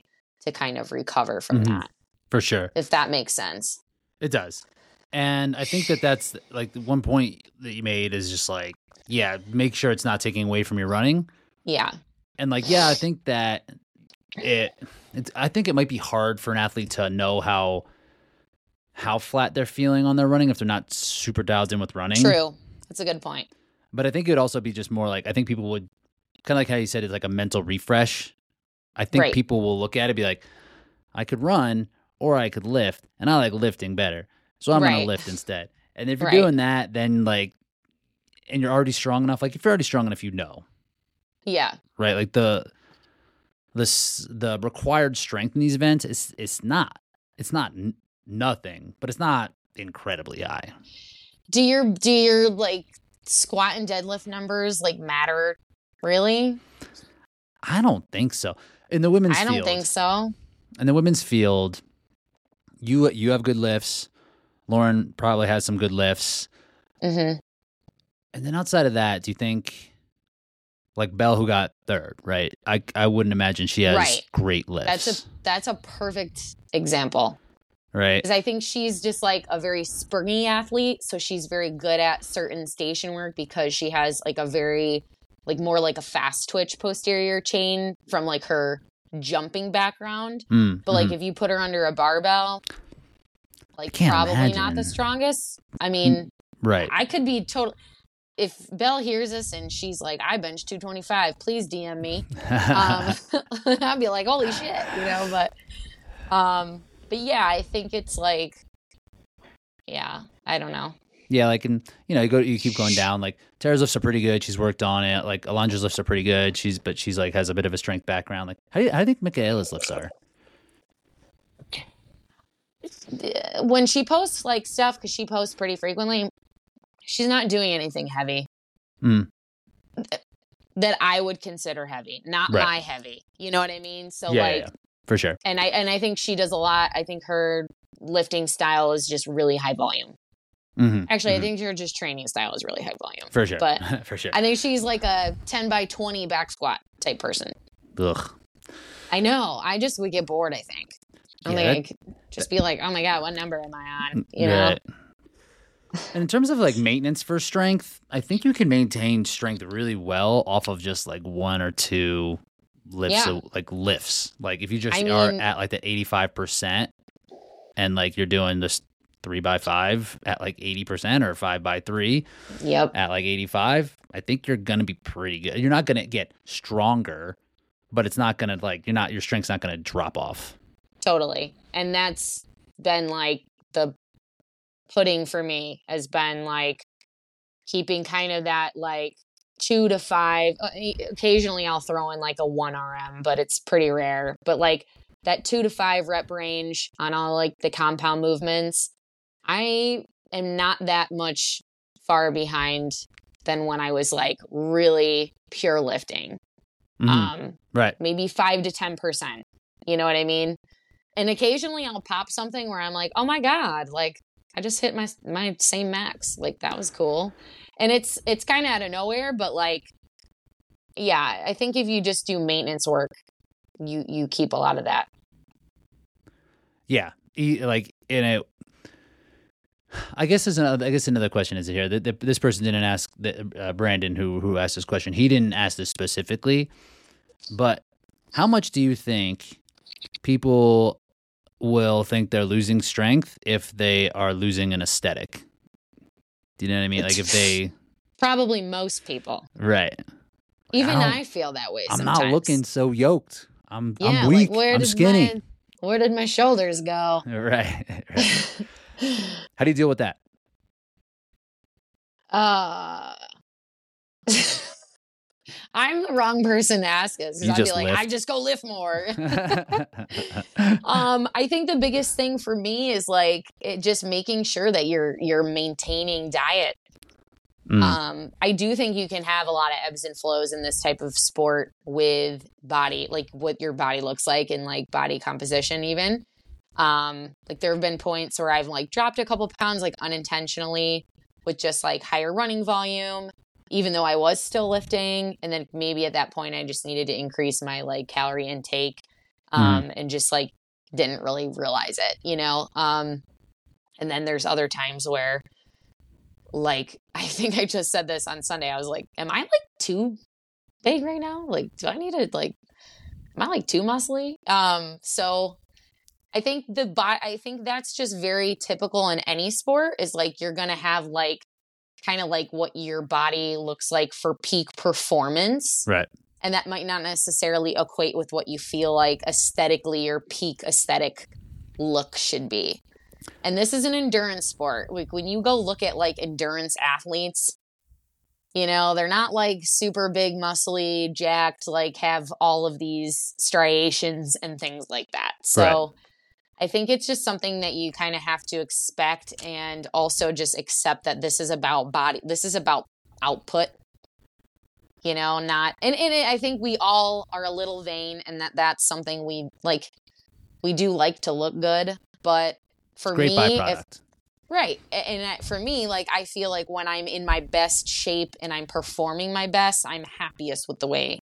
to kind of recover from Mhm. that, For sure. if that makes sense. It does. And I think that that's like the one point that you made is just like, yeah, make sure it's not taking away from your running. Yeah. And like, yeah, I think that it, it's, I think it might be hard for an athlete to know how, how flat they're feeling on their running if they're not super dialed in with running. True. That's a good point. But I think it would also be just more like, I think people would kind of like how you said it's like a mental refresh. I think Right. people will look at it and be like, I could run or I could lift, and I like lifting better. So I'm gonna lift instead. And if you're Right. doing that, then like, and you're already strong enough, like if you're already strong enough, you know, Yeah. right? Like the, the, the required strength in these events is, it's not, it's not n- nothing, but it's not incredibly high. Do your do your like squat and deadlift numbers like matter really? I don't think so. In the women's I don't field, think so. in the women's field, you you have good lifts. Lauren probably has some good lifts. hmm And then outside of that, do you think like Belle who got third, right? I I wouldn't imagine she has Right. great lifts. That's a that's a perfect example. right. because I think she's just like a very springy athlete. So she's very good at certain station work because she has like a very, like more like a fast twitch posterior chain from like her jumping background. Mm, But like mhm. if you put her under a barbell, like probably not the strongest. I mean, right. I could be total. If Belle hears us and she's like, I bench 225, please DM me um, I'd be like, holy shit, you know. But, um, but yeah, I think it's like, yeah, I don't know. yeah, like and you know, you go you keep going down. Like Tara's lifts are pretty good. She's worked on it. Like Alondra's lifts are pretty good. She's but she's like has a bit of a strength background. Like how do you, how do you think Michaela's lifts are? When she posts like stuff, because she posts pretty frequently, she's not doing anything heavy Mm. that I would consider heavy, not Right. my heavy. You know what I mean? So yeah, like, yeah, for sure. and I and I think she does a lot. I think her lifting style is just really high volume. hmm Actually, I think your just training style is really high volume. for sure. but for sure. I think she's like a 10 by 20 back squat type person. Ugh. I know. I just would get bored, I think. I Yeah, think that- just be like, oh my God, what number am I on? You know? And in terms of like maintenance for strength, I think you can maintain strength really well off of just like one or two lifts, Yeah. of, like lifts. Like if you just I are at like the eighty five percent, and like you're doing this three by five at like eighty percent or five by three Yep. at like eighty five, I think you're gonna be pretty good. You're not gonna get stronger, but it's not gonna like you're not your strength's not gonna drop off. Totally. And that's been like the pudding for me has been like keeping kind of that like two to five. uh, Occasionally I'll throw in like a one RM, but it's pretty rare. But like that two to five rep range on all like the compound movements, I am not that much far behind than when I was like really pure lifting. Mhm. Um, right. maybe five to ten percent. You know what I mean? And occasionally I'll pop something where I'm like, oh my god, like I just hit my my same max. Like that was cool. And it's it's kind of out of nowhere, but like yeah, I think if you just do maintenance work, you you keep a lot of that. Yeah, like in a. I guess there's another. I guess another question is here. That this person didn't ask the, uh, Brandon who who asked this question. He didn't ask this specifically, but how much do you think people will think they're losing strength if they are losing an aesthetic? Do you know what I mean? Like if they Probably most people. right. Even I I, feel that way. I'm sometimes. not looking so yoked. I'm Yeah, I'm weak. Like where I'm did skinny. My, where did my shoulders go? Right. right. How do you deal with that? Uh, I'm the wrong person to ask this because I'd be like, lift. I just go lift more. um, I think the biggest thing for me is like it just making sure that you're you're maintaining diet. Mm. Um, I do think you can have a lot of ebbs and flows in this type of sport with body, like what your body looks like and like body composition, even. Um, like there have been points where I've like dropped a couple pounds like unintentionally with just like higher running volume, even though I was still lifting. And then maybe at that point I just needed to increase my like calorie intake um and just like didn't really realize it, you know? Um and then there's other times where like I think I just said this on Sunday. I was like, am I like too big right now? Like, do I need to like am I like too muscly? Um, so I think the bo- I think that's just very typical in any sport is like you're gonna have like kind of like what your body looks like for peak performance. right. And that might not necessarily equate with what you feel like aesthetically your peak aesthetic look should be. And this is an endurance sport. Like when you go look at like endurance athletes, you know, they're not like super big, muscly, jacked, like have all of these striations and things like that. So I think it's just something that you kind of have to expect and also just accept that this is about body, this is about output. You know, not, and, and it, I think we all are a little vain and that that's something we like, we do like to look good, but for me, byproduct. if Right. And I- for me, like, I feel like when I'm in my best shape and I'm performing my best, I'm happiest with the way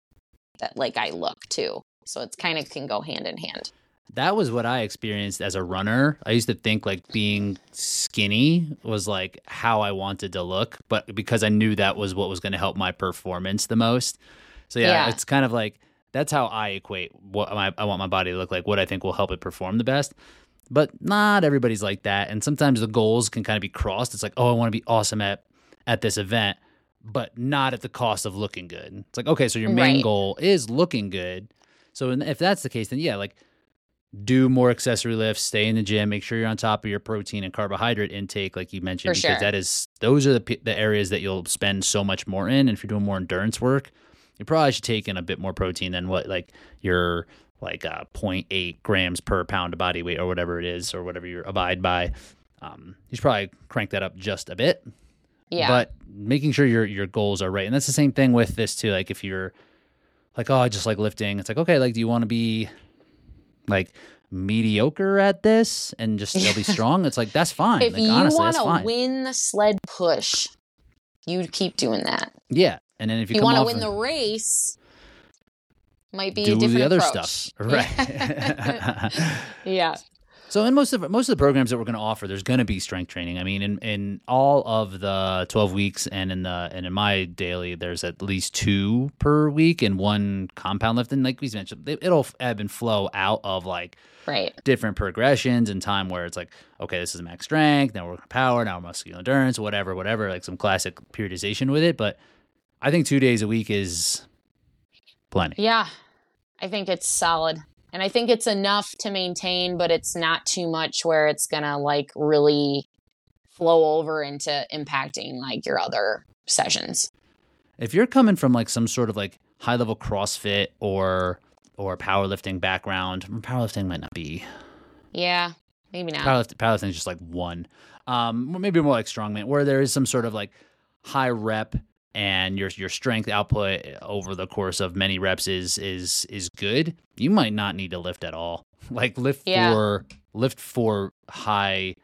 that, like, I look too. So it's kind of can go hand in hand. That was what I experienced as a runner. I used to think like being skinny was like how I wanted to look, but because I knew that was what was going to help my performance the most. So yeah, Yeah. it's kind of like that's how I equate what my, I want my body to look like, what I think will help it perform the best. But not everybody's like that, and sometimes the goals can kind of be crossed. It's like, oh, I want to be awesome at at this event, but not at the cost of looking good. It's like, okay, so your main Right. goal is looking good. So if that's the case, then yeah, like do more accessory lifts, stay in the gym, make sure you're on top of your protein and carbohydrate intake, like you mentioned, For because sure. that is those are the the areas that you'll spend so much more in. And if you're doing more endurance work, you probably should take in a bit more protein than what like your like uh, 0.8 grams per pound of body weight or whatever it is or whatever you abide by. Um, you should probably crank that up just a bit Yeah. but making sure your your goals are right and that's the same thing with this too like if you're like oh i just like lifting it's like okay like do you want to be like mediocre at this and just still be strong it's like that's fine if like you honestly want to win the sled push, you keep doing that. yeah and then if you, you want to win the race, might be a do different the other approach. stuff right yeah. So in most of most of the programs that we're going to offer, there's going to be strength training. I mean, in, in all of the 12 weeks and in the and in my daily, there's at least two per week and one compound lifting. Like we mentioned, it- it'll ebb and flow out of like Right. different progressions and time where it's like, okay, this is max strength, now we're working power, now we're muscular endurance, whatever, whatever. Like some classic periodization with it. But I think two days a week is plenty. Yeah. I think it's solid. And I think it's enough to maintain, but it's not too much where it's going to like really flow over into impacting like your other sessions. if you're coming from like some sort of like high level CrossFit or or powerlifting background, powerlifting might not be Yeah. Maybe not. powerlifting. Powerlifting is just like one, um, maybe more like strongman, where there is some sort of like high rep and your your strength output over the course of many reps is is is good. You might not need to lift at all. Like lift Yeah. for lift for high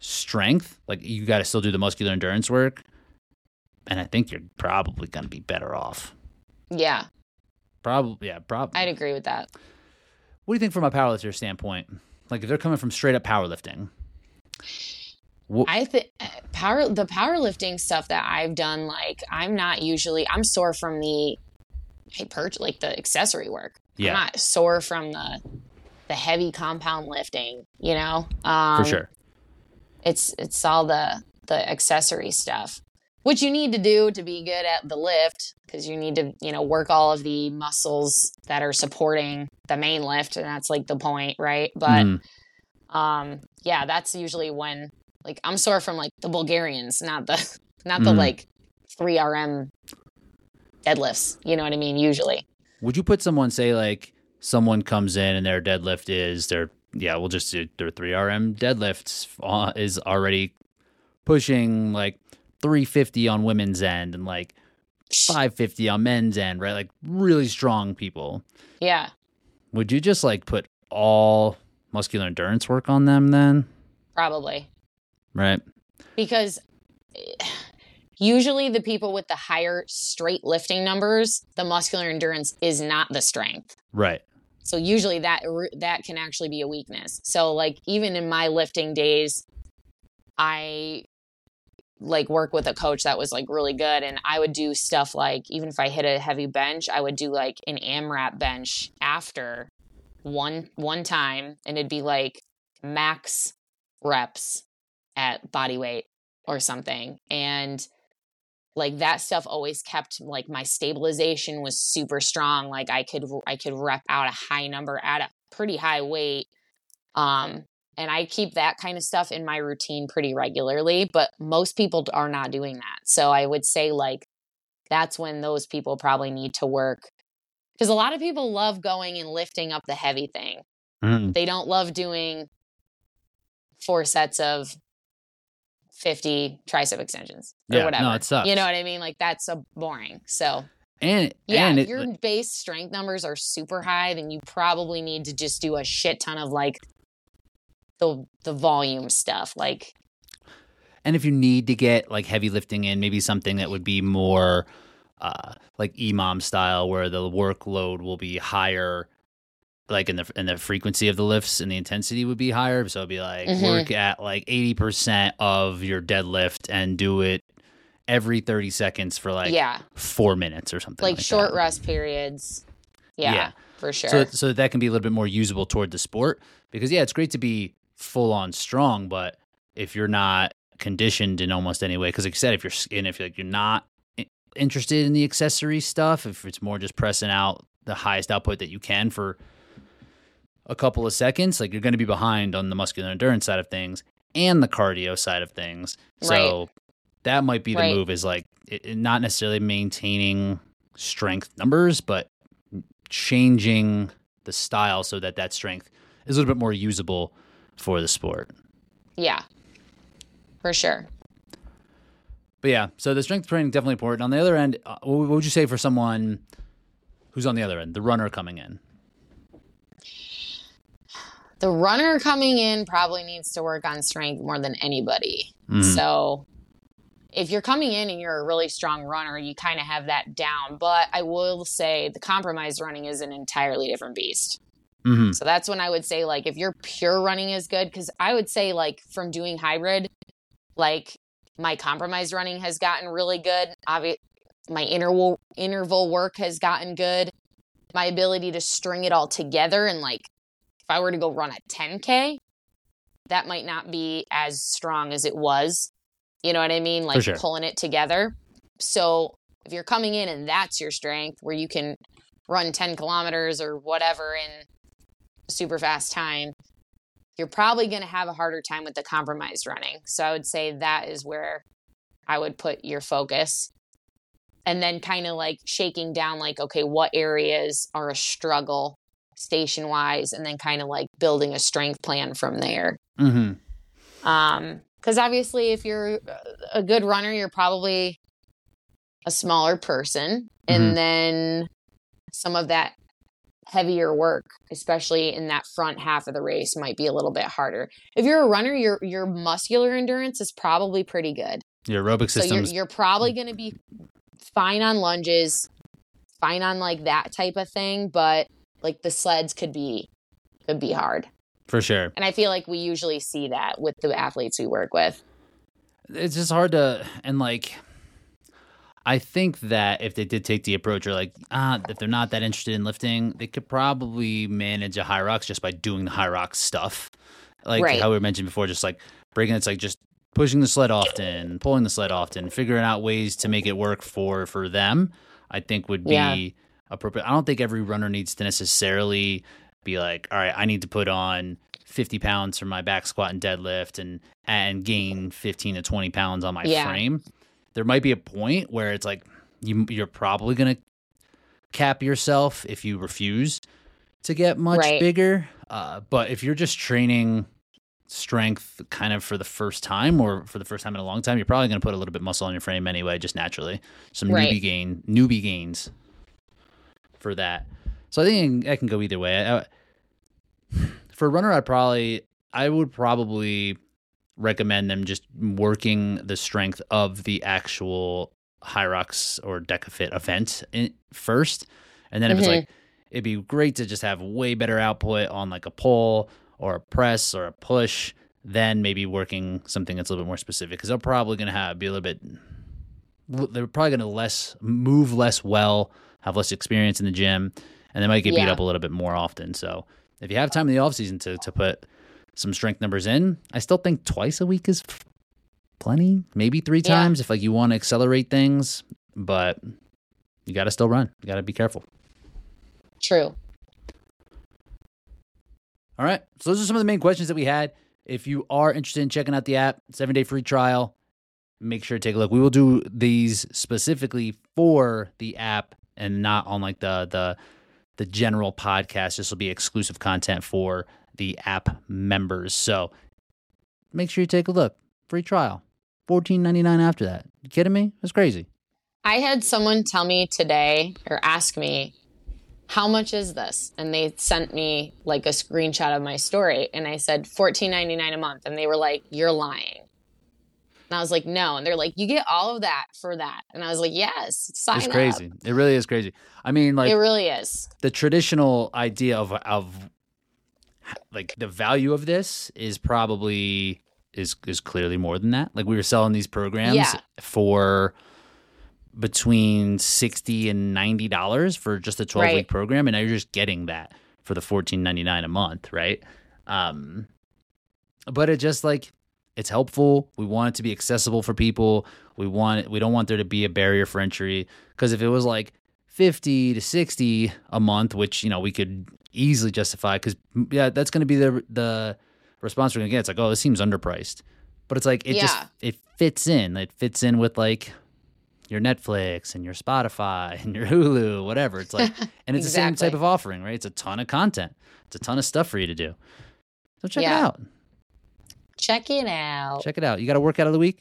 strength. Like you got to still do the muscular endurance work, and I think you're probably going to be better off. Yeah, Probably, yeah, probably. I'd agree with that. What do you think from a powerlifter standpoint? Like if they're coming from straight up powerlifting, wh- I think power the powerlifting stuff that I've done, like I'm not usually I'm sore from the hyper like the accessory work. Yeah. I'm not sore from the the heavy compound lifting, you know? Um for sure. It's it's all the the accessory stuff. Which you need to do to be good at the lift because you need to, you know, work all of the muscles that are supporting the main lift and that's like the point, right? But Mm, um yeah that's usually when like i'm sore from like the bulgarians not the not the Mhm. like 3rm deadlifts. You know what i mean? Usually. Would you put someone say like someone comes in and their deadlift is their yeah we'll just do their three RM deadlifts uh, is already pushing like 350 on women's end and like 550 on men's end right? Like really strong people. Yeah. Would you just like put all muscular endurance work on them then? Probably right. Because usually the people with the higher straight lifting numbers the muscular endurance is not the strength. Right. So usually that that can actually be a weakness. So like even in my lifting days i like work with a coach that was like really good and i would do stuff like even if i hit a heavy bench i would do like an amrap bench after one one time and it'd be like max reps at body weight or something and like that stuff always kept like my stabilization was super strong like i could i could rep out a high number at a pretty high weight um and i keep that kind of stuff in my routine pretty regularly but most people are not doing that so i would say like that's when those people probably need to work because a lot of people love going and lifting up the heavy thing Mhm. they don't love doing four sets of 50 tricep extensions or Yeah, no, whatever. it sucks. You know what I mean? Like that's so boring. So and yeah, and it, your base strength numbers are super high, then you probably need to just do a shit ton of like the the volume stuff. Like And if you need to get like heavy lifting in, maybe something that would be more uh, like EMOM style, where the workload will be higher, like in the in the frequency of the lifts and the intensity would be higher. So it'd be like Mhm. work at like eighty percent of your deadlift and do it every thirty seconds for like yeah, four minutes or something. like, Like, short that. rest periods. Yeah, Yeah. for sure. So so that can be a little bit more usable toward the sport because yeah, it's great to be full on strong, but if you're not conditioned in almost any way, because like you said, if you're and if like you're not interested in the accessory stuff, if it's more just pressing out the highest output that you can for a couple of seconds, like you're going to be behind on the muscular endurance side of things and the cardio side of things. So that might be the Right. move is like it, it- not necessarily maintaining strength numbers, but changing the style so that that strength is a little bit more usable for the sport. yeah, for sure. But yeah, so the strength training definitely important. On the other end, uh, what would you say for someone who's on the other end, the runner coming in? The runner coming in probably needs to work on strength more than anybody. Mhm. So if you're coming in and you're a really strong runner, you kind of have that down. But I will say the compromised running is an entirely different beast. Mhm. So that's when I would say, like, if your pure running is good, because I would say, like, from doing hybrid, like, my compromised running has gotten really good. Obvi- my interval interval work has gotten good. My ability to string it all together and like, if I were to go run a 10k, that might not be as strong as it was. You know what I mean? Like sure. pulling it together. So if you're coming in and that's your strength, where you can run 10 kilometers or whatever in super fast time, you're probably going to have a harder time with the compromised running. So I would say that is where I would put your focus. And then kind of like shaking down, like, okay, what areas are a struggle station wise, and then kind of like building a strength plan from there. Mhm. Um, because obviously, if you're a good runner, you're probably a smaller person, and Mhm. then some of that heavier work, especially in that front half of the race, might be a little bit harder. If you're a runner, your your muscular endurance is probably pretty good. Your aerobic system. So you're you're probably going to be fine on lunges, fine on like that type of thing, but like the sleds could be could be hard. For sure. And I feel like we usually see that with the athletes we work with. It's just hard to and like I think that if they did take the approach or like ah if they're not that interested in lifting, they could probably manage a Hyrox just by doing the Hyrox stuff. Like Right. how we mentioned before, just like breaking it's like just pushing the sled often, pulling the sled often, figuring out ways to make it work for for them, I think would be Yeah. Appropriate. I don't think every runner needs to necessarily be like, all right, I need to put on 50 pounds for my back squat and deadlift and and gain 15 to 20 pounds on my Yeah. frame. There might be a point where it's like you you're probably gonna cap yourself if you refuse to get much Right. bigger. Uh, but if you're just training strength kind of for the first time or for the first time in a long time, you're probably going to put a little bit muscle on your frame anyway, just naturally. Some Right. newbie gain, newbie gains for that. So I think I can go either way. I, I- for a runner, I'd probably, I would probably recommend them just working the strength of the actual Hyrox or DEKAFIT event in, first, and then if it's like, mm-hmm. it'd be great to just have way better output on like a pull or a press or a push, then maybe working something that's a little bit more specific because they're probably going to have be a little bit. They're probably going to less move less well, have less experience in the gym, and they might get beat up a little bit more often. So if you have time in the off season to to put some strength numbers in, I still think twice a week is plenty. Maybe three Yeah. times if like you want to accelerate things, but you got to still run. You got to be careful. True. All right. So those are some of the main questions that we had. If you are interested in checking out the app, seven day free trial, make sure to take a look. We will do these specifically for the app and not on like the the the general podcast. This will be exclusive content for the app members. So make sure you take a look. Free trial. Fourteen ninety nine after that. You kidding me? That's crazy. I had someone tell me today or ask me, how much is this? And they sent me like a screenshot of my story. And I said, $14.99 a month. And they were like, you're lying. And I was like, no. And they're like, you get all of that for that. And I was like, yes, sign It's up. crazy. It really is crazy. I mean, like it really is. the traditional idea of of like the value of this is probably is is clearly more than that. Like we were selling these programs Yeah. for between sixty and ninety dollars for just a twelve week Right. program, and now you're just getting that for the fourteen ninety nine a month, right? Um, but it just like it's helpful. We want it to be accessible for people. We want we don't want there to be a barrier for entry because if it was like 50 to 60 a month, which, you know, we could easily justify because yeah, that's going to be the the response we're going to get. It's like, "Oh, this seems underpriced." But it's like it just it fits in. It fits in with like your Netflix and your Spotify and your Hulu, whatever. It's like and it's the same type of offering, right? It's a ton of content. It's a ton of stuff for you to do. So check it out. Check it out. Check it out. You got a workout of the week?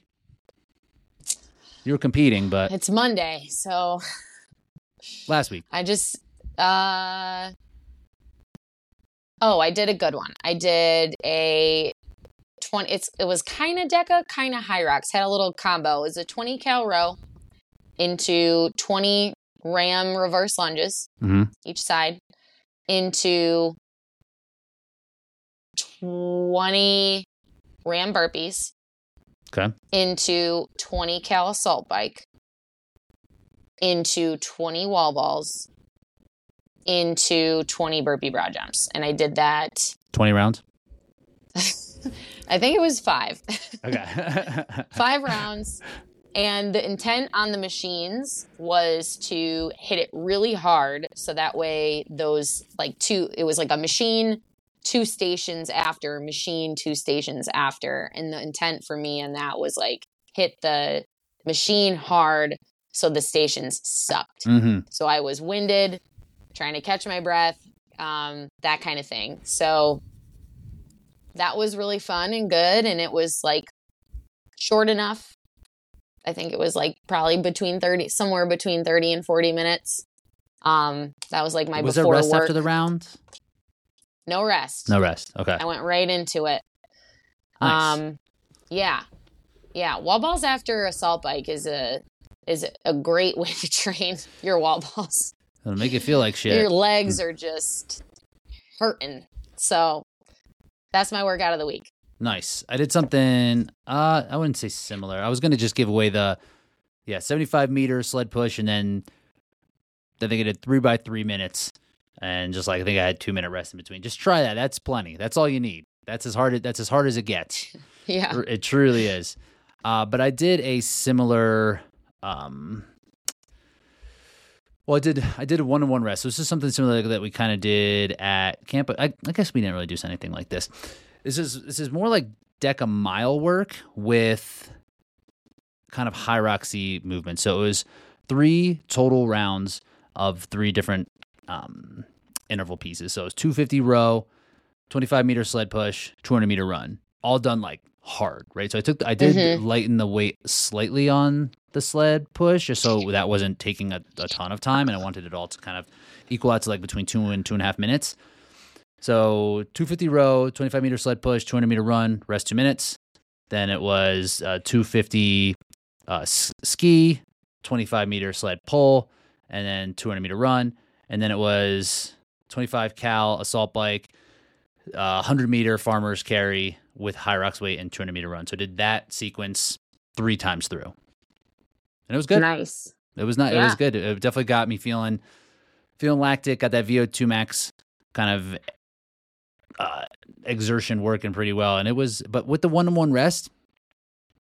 You were competing, but It's Monday. So last week. I just uh Oh, I did a good one. I did a 20 it's it was kind of DEKA, kind of Hyrox. Had a little combo. It was a 20 cal row into 20 ram reverse lunges Mm-hmm. each side into 20 ram burpees Okay. into 20 cal assault bike into 20 wall balls into 20 burpee broad jumps and i did that 20 rounds. i think it was five Okay. five rounds and the intent on the machines was to hit it really hard so that way those like two it was like a machine two stations after machine two stations after and the intent for me and that was like hit the machine hard so the stations sucked mm-hmm. so I was winded, trying to catch my breath, um, that kind of thing. So that was really fun and good. And it was like short enough. I think it was like probably between 30, somewhere between 30 and 40 minutes. Um, that was like my Was there before rest work. after the round? No rest. No rest. Okay. I went right into it. Nice. Um, yeah, yeah. Wall balls after assault bike is a is a great way to train your wall balls. It'll make you feel like shit. Your legs are just hurting. So that's my workout of the week. Nice. I did something. Uh, I wouldn't say similar. I was gonna just give away the, yeah, seventy-five meter sled push, and then I think I did three by three minutes, and just like I think I had two minute rest in between. Just try that. That's plenty. That's all you need. That's as hard. That's as hard as it gets. Yeah. It truly is. Uh, but I did a similar. Um, well, I did. I did a one-on-one rest. So this is something similar that we kind of did at camp. But I, I guess we didn't really do anything like this. This is this is more like DEKA mile work with kind of Hyroxy movement. So it was three total rounds of three different um, interval pieces. So it was 250 row, 25 meter sled push, 200 meter run, all done like hard, right? So I took, I did Mhm. lighten the weight slightly on the sled push, just so that wasn't taking a, a ton of time, and I wanted it all to kind of equal out to like between two and two and a half minutes. So 250 row, 25 meter sled push, 200 meter run, rest two minutes. Then it was uh, 250 uh, s- ski, 25 meter sled pull, and then 200 meter run. And then it was 25 cal assault bike, uh, 100 meter farmer's carry with Hyrox weight and 200 meter run. So I did that sequence three times through. And it was good. Nice. It was not. It was good. It definitely got me feeling feeling lactic. Got that VO2 max kind of uh, exertion working pretty well. And it was, but with the one on one rest,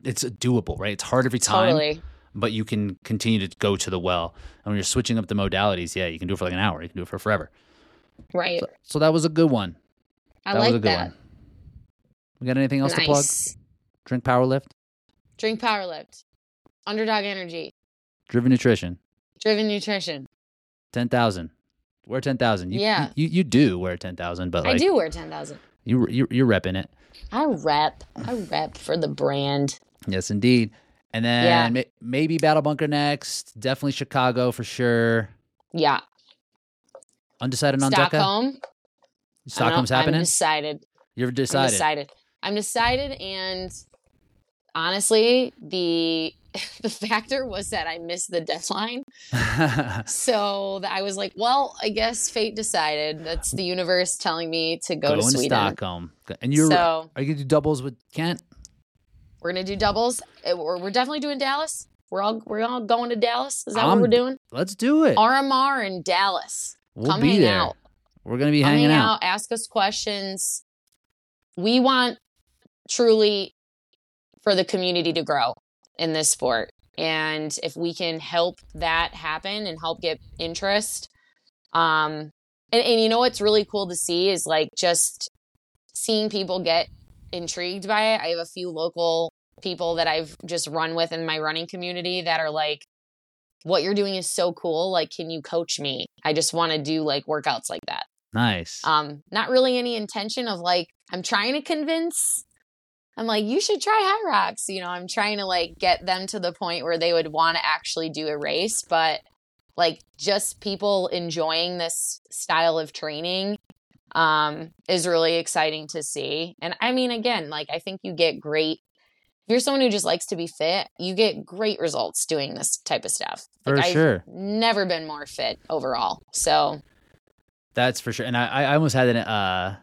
it's doable, right? It's hard every time, Totally. But you can continue to go to the well. And when you're switching up the modalities, yeah, you can do it for like an hour. You can do it for forever. Right. So, so that was a good one. I that like was a good that. one. We got anything else to plug? Drink PWR LIFT, Drink PWR LIFT. Underdog energy. Driven Nutrition, Driven nutrition. ten thousand. Wear ten thousand. Yeah. you, you do wear ten thousand, but like I do wear 10,000. you you you're repping it. I rep. I rep for the brand. Yes, indeed. And then Yeah. ma- maybe Battle Bunker next. Definitely Chicago for sure. Yeah. Undecided on DEKA. Stockholm. Stockholm's happening. I'm decided. You're I'm decided. decided. I'm decided, and honestly, the the factor was that I missed the deadline. So I was like, well, I guess fate decided. That's the universe telling me to go Going to to Sweden. Stockholm. And you're so are you gonna do doubles with Kent? We're gonna do doubles. Uh, We're, we're definitely doing Dallas. We're all we're all going to Dallas. Is that I'm- what we're doing? Let's do it. RMR in Dallas. We'll Come be hang there. out. We're gonna be Come hanging hang out. out. Ask us questions. We want truly for the community to grow in this sport. And if we can help that happen and help get interest, um, and, and you know what's really cool to see is like just seeing people get intrigued by it. I have a few local people that I've just run with in my running community that are like, what you're doing is so cool. Like, can you coach me? I just want to do like workouts like that. Nice. Um, not really any intention of like, I'm trying to convince. I'm like, you should try Hyrox. You know, I'm trying to like get them to the point where they would want to actually do a race, but like just people enjoying this style of training um is really exciting to see. And I mean again, like I think you get great if you're someone who just likes to be fit, you get great results doing this type of stuff. For Like, I've sure. never been more fit overall. So That's for sure. And I, I almost had an uh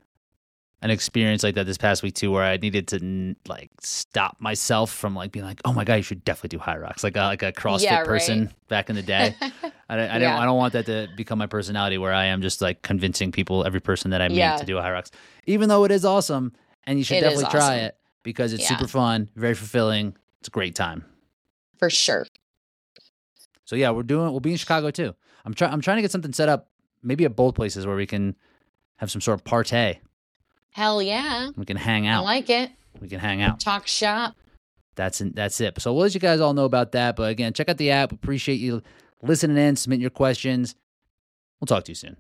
an experience like that this past week too, where I needed to like stop myself from like being like, oh my god, you should definitely do Hyrox, like a, like a CrossFit Yeah, right. person back in the day. I, don't- I don't. I don't want that to become my personality where I am just like convincing people, every person that I meet Yeah. to do Hyrox, even though it is awesome and you should It definitely try it because it's Yeah. super fun, very fulfilling. It's a great time. for sure. So yeah, we're doing. We'll be in Chicago too. I'm trying. I'm trying to get something set up, maybe at both places where we can have some sort of partay. Hell yeah. We can hang out. I like it. we can hang out. Talk shop. That's in, that's it. So we'll let you guys all know about that. But again, check out the app. Appreciate you listening in. Submit your questions. We'll talk to you soon.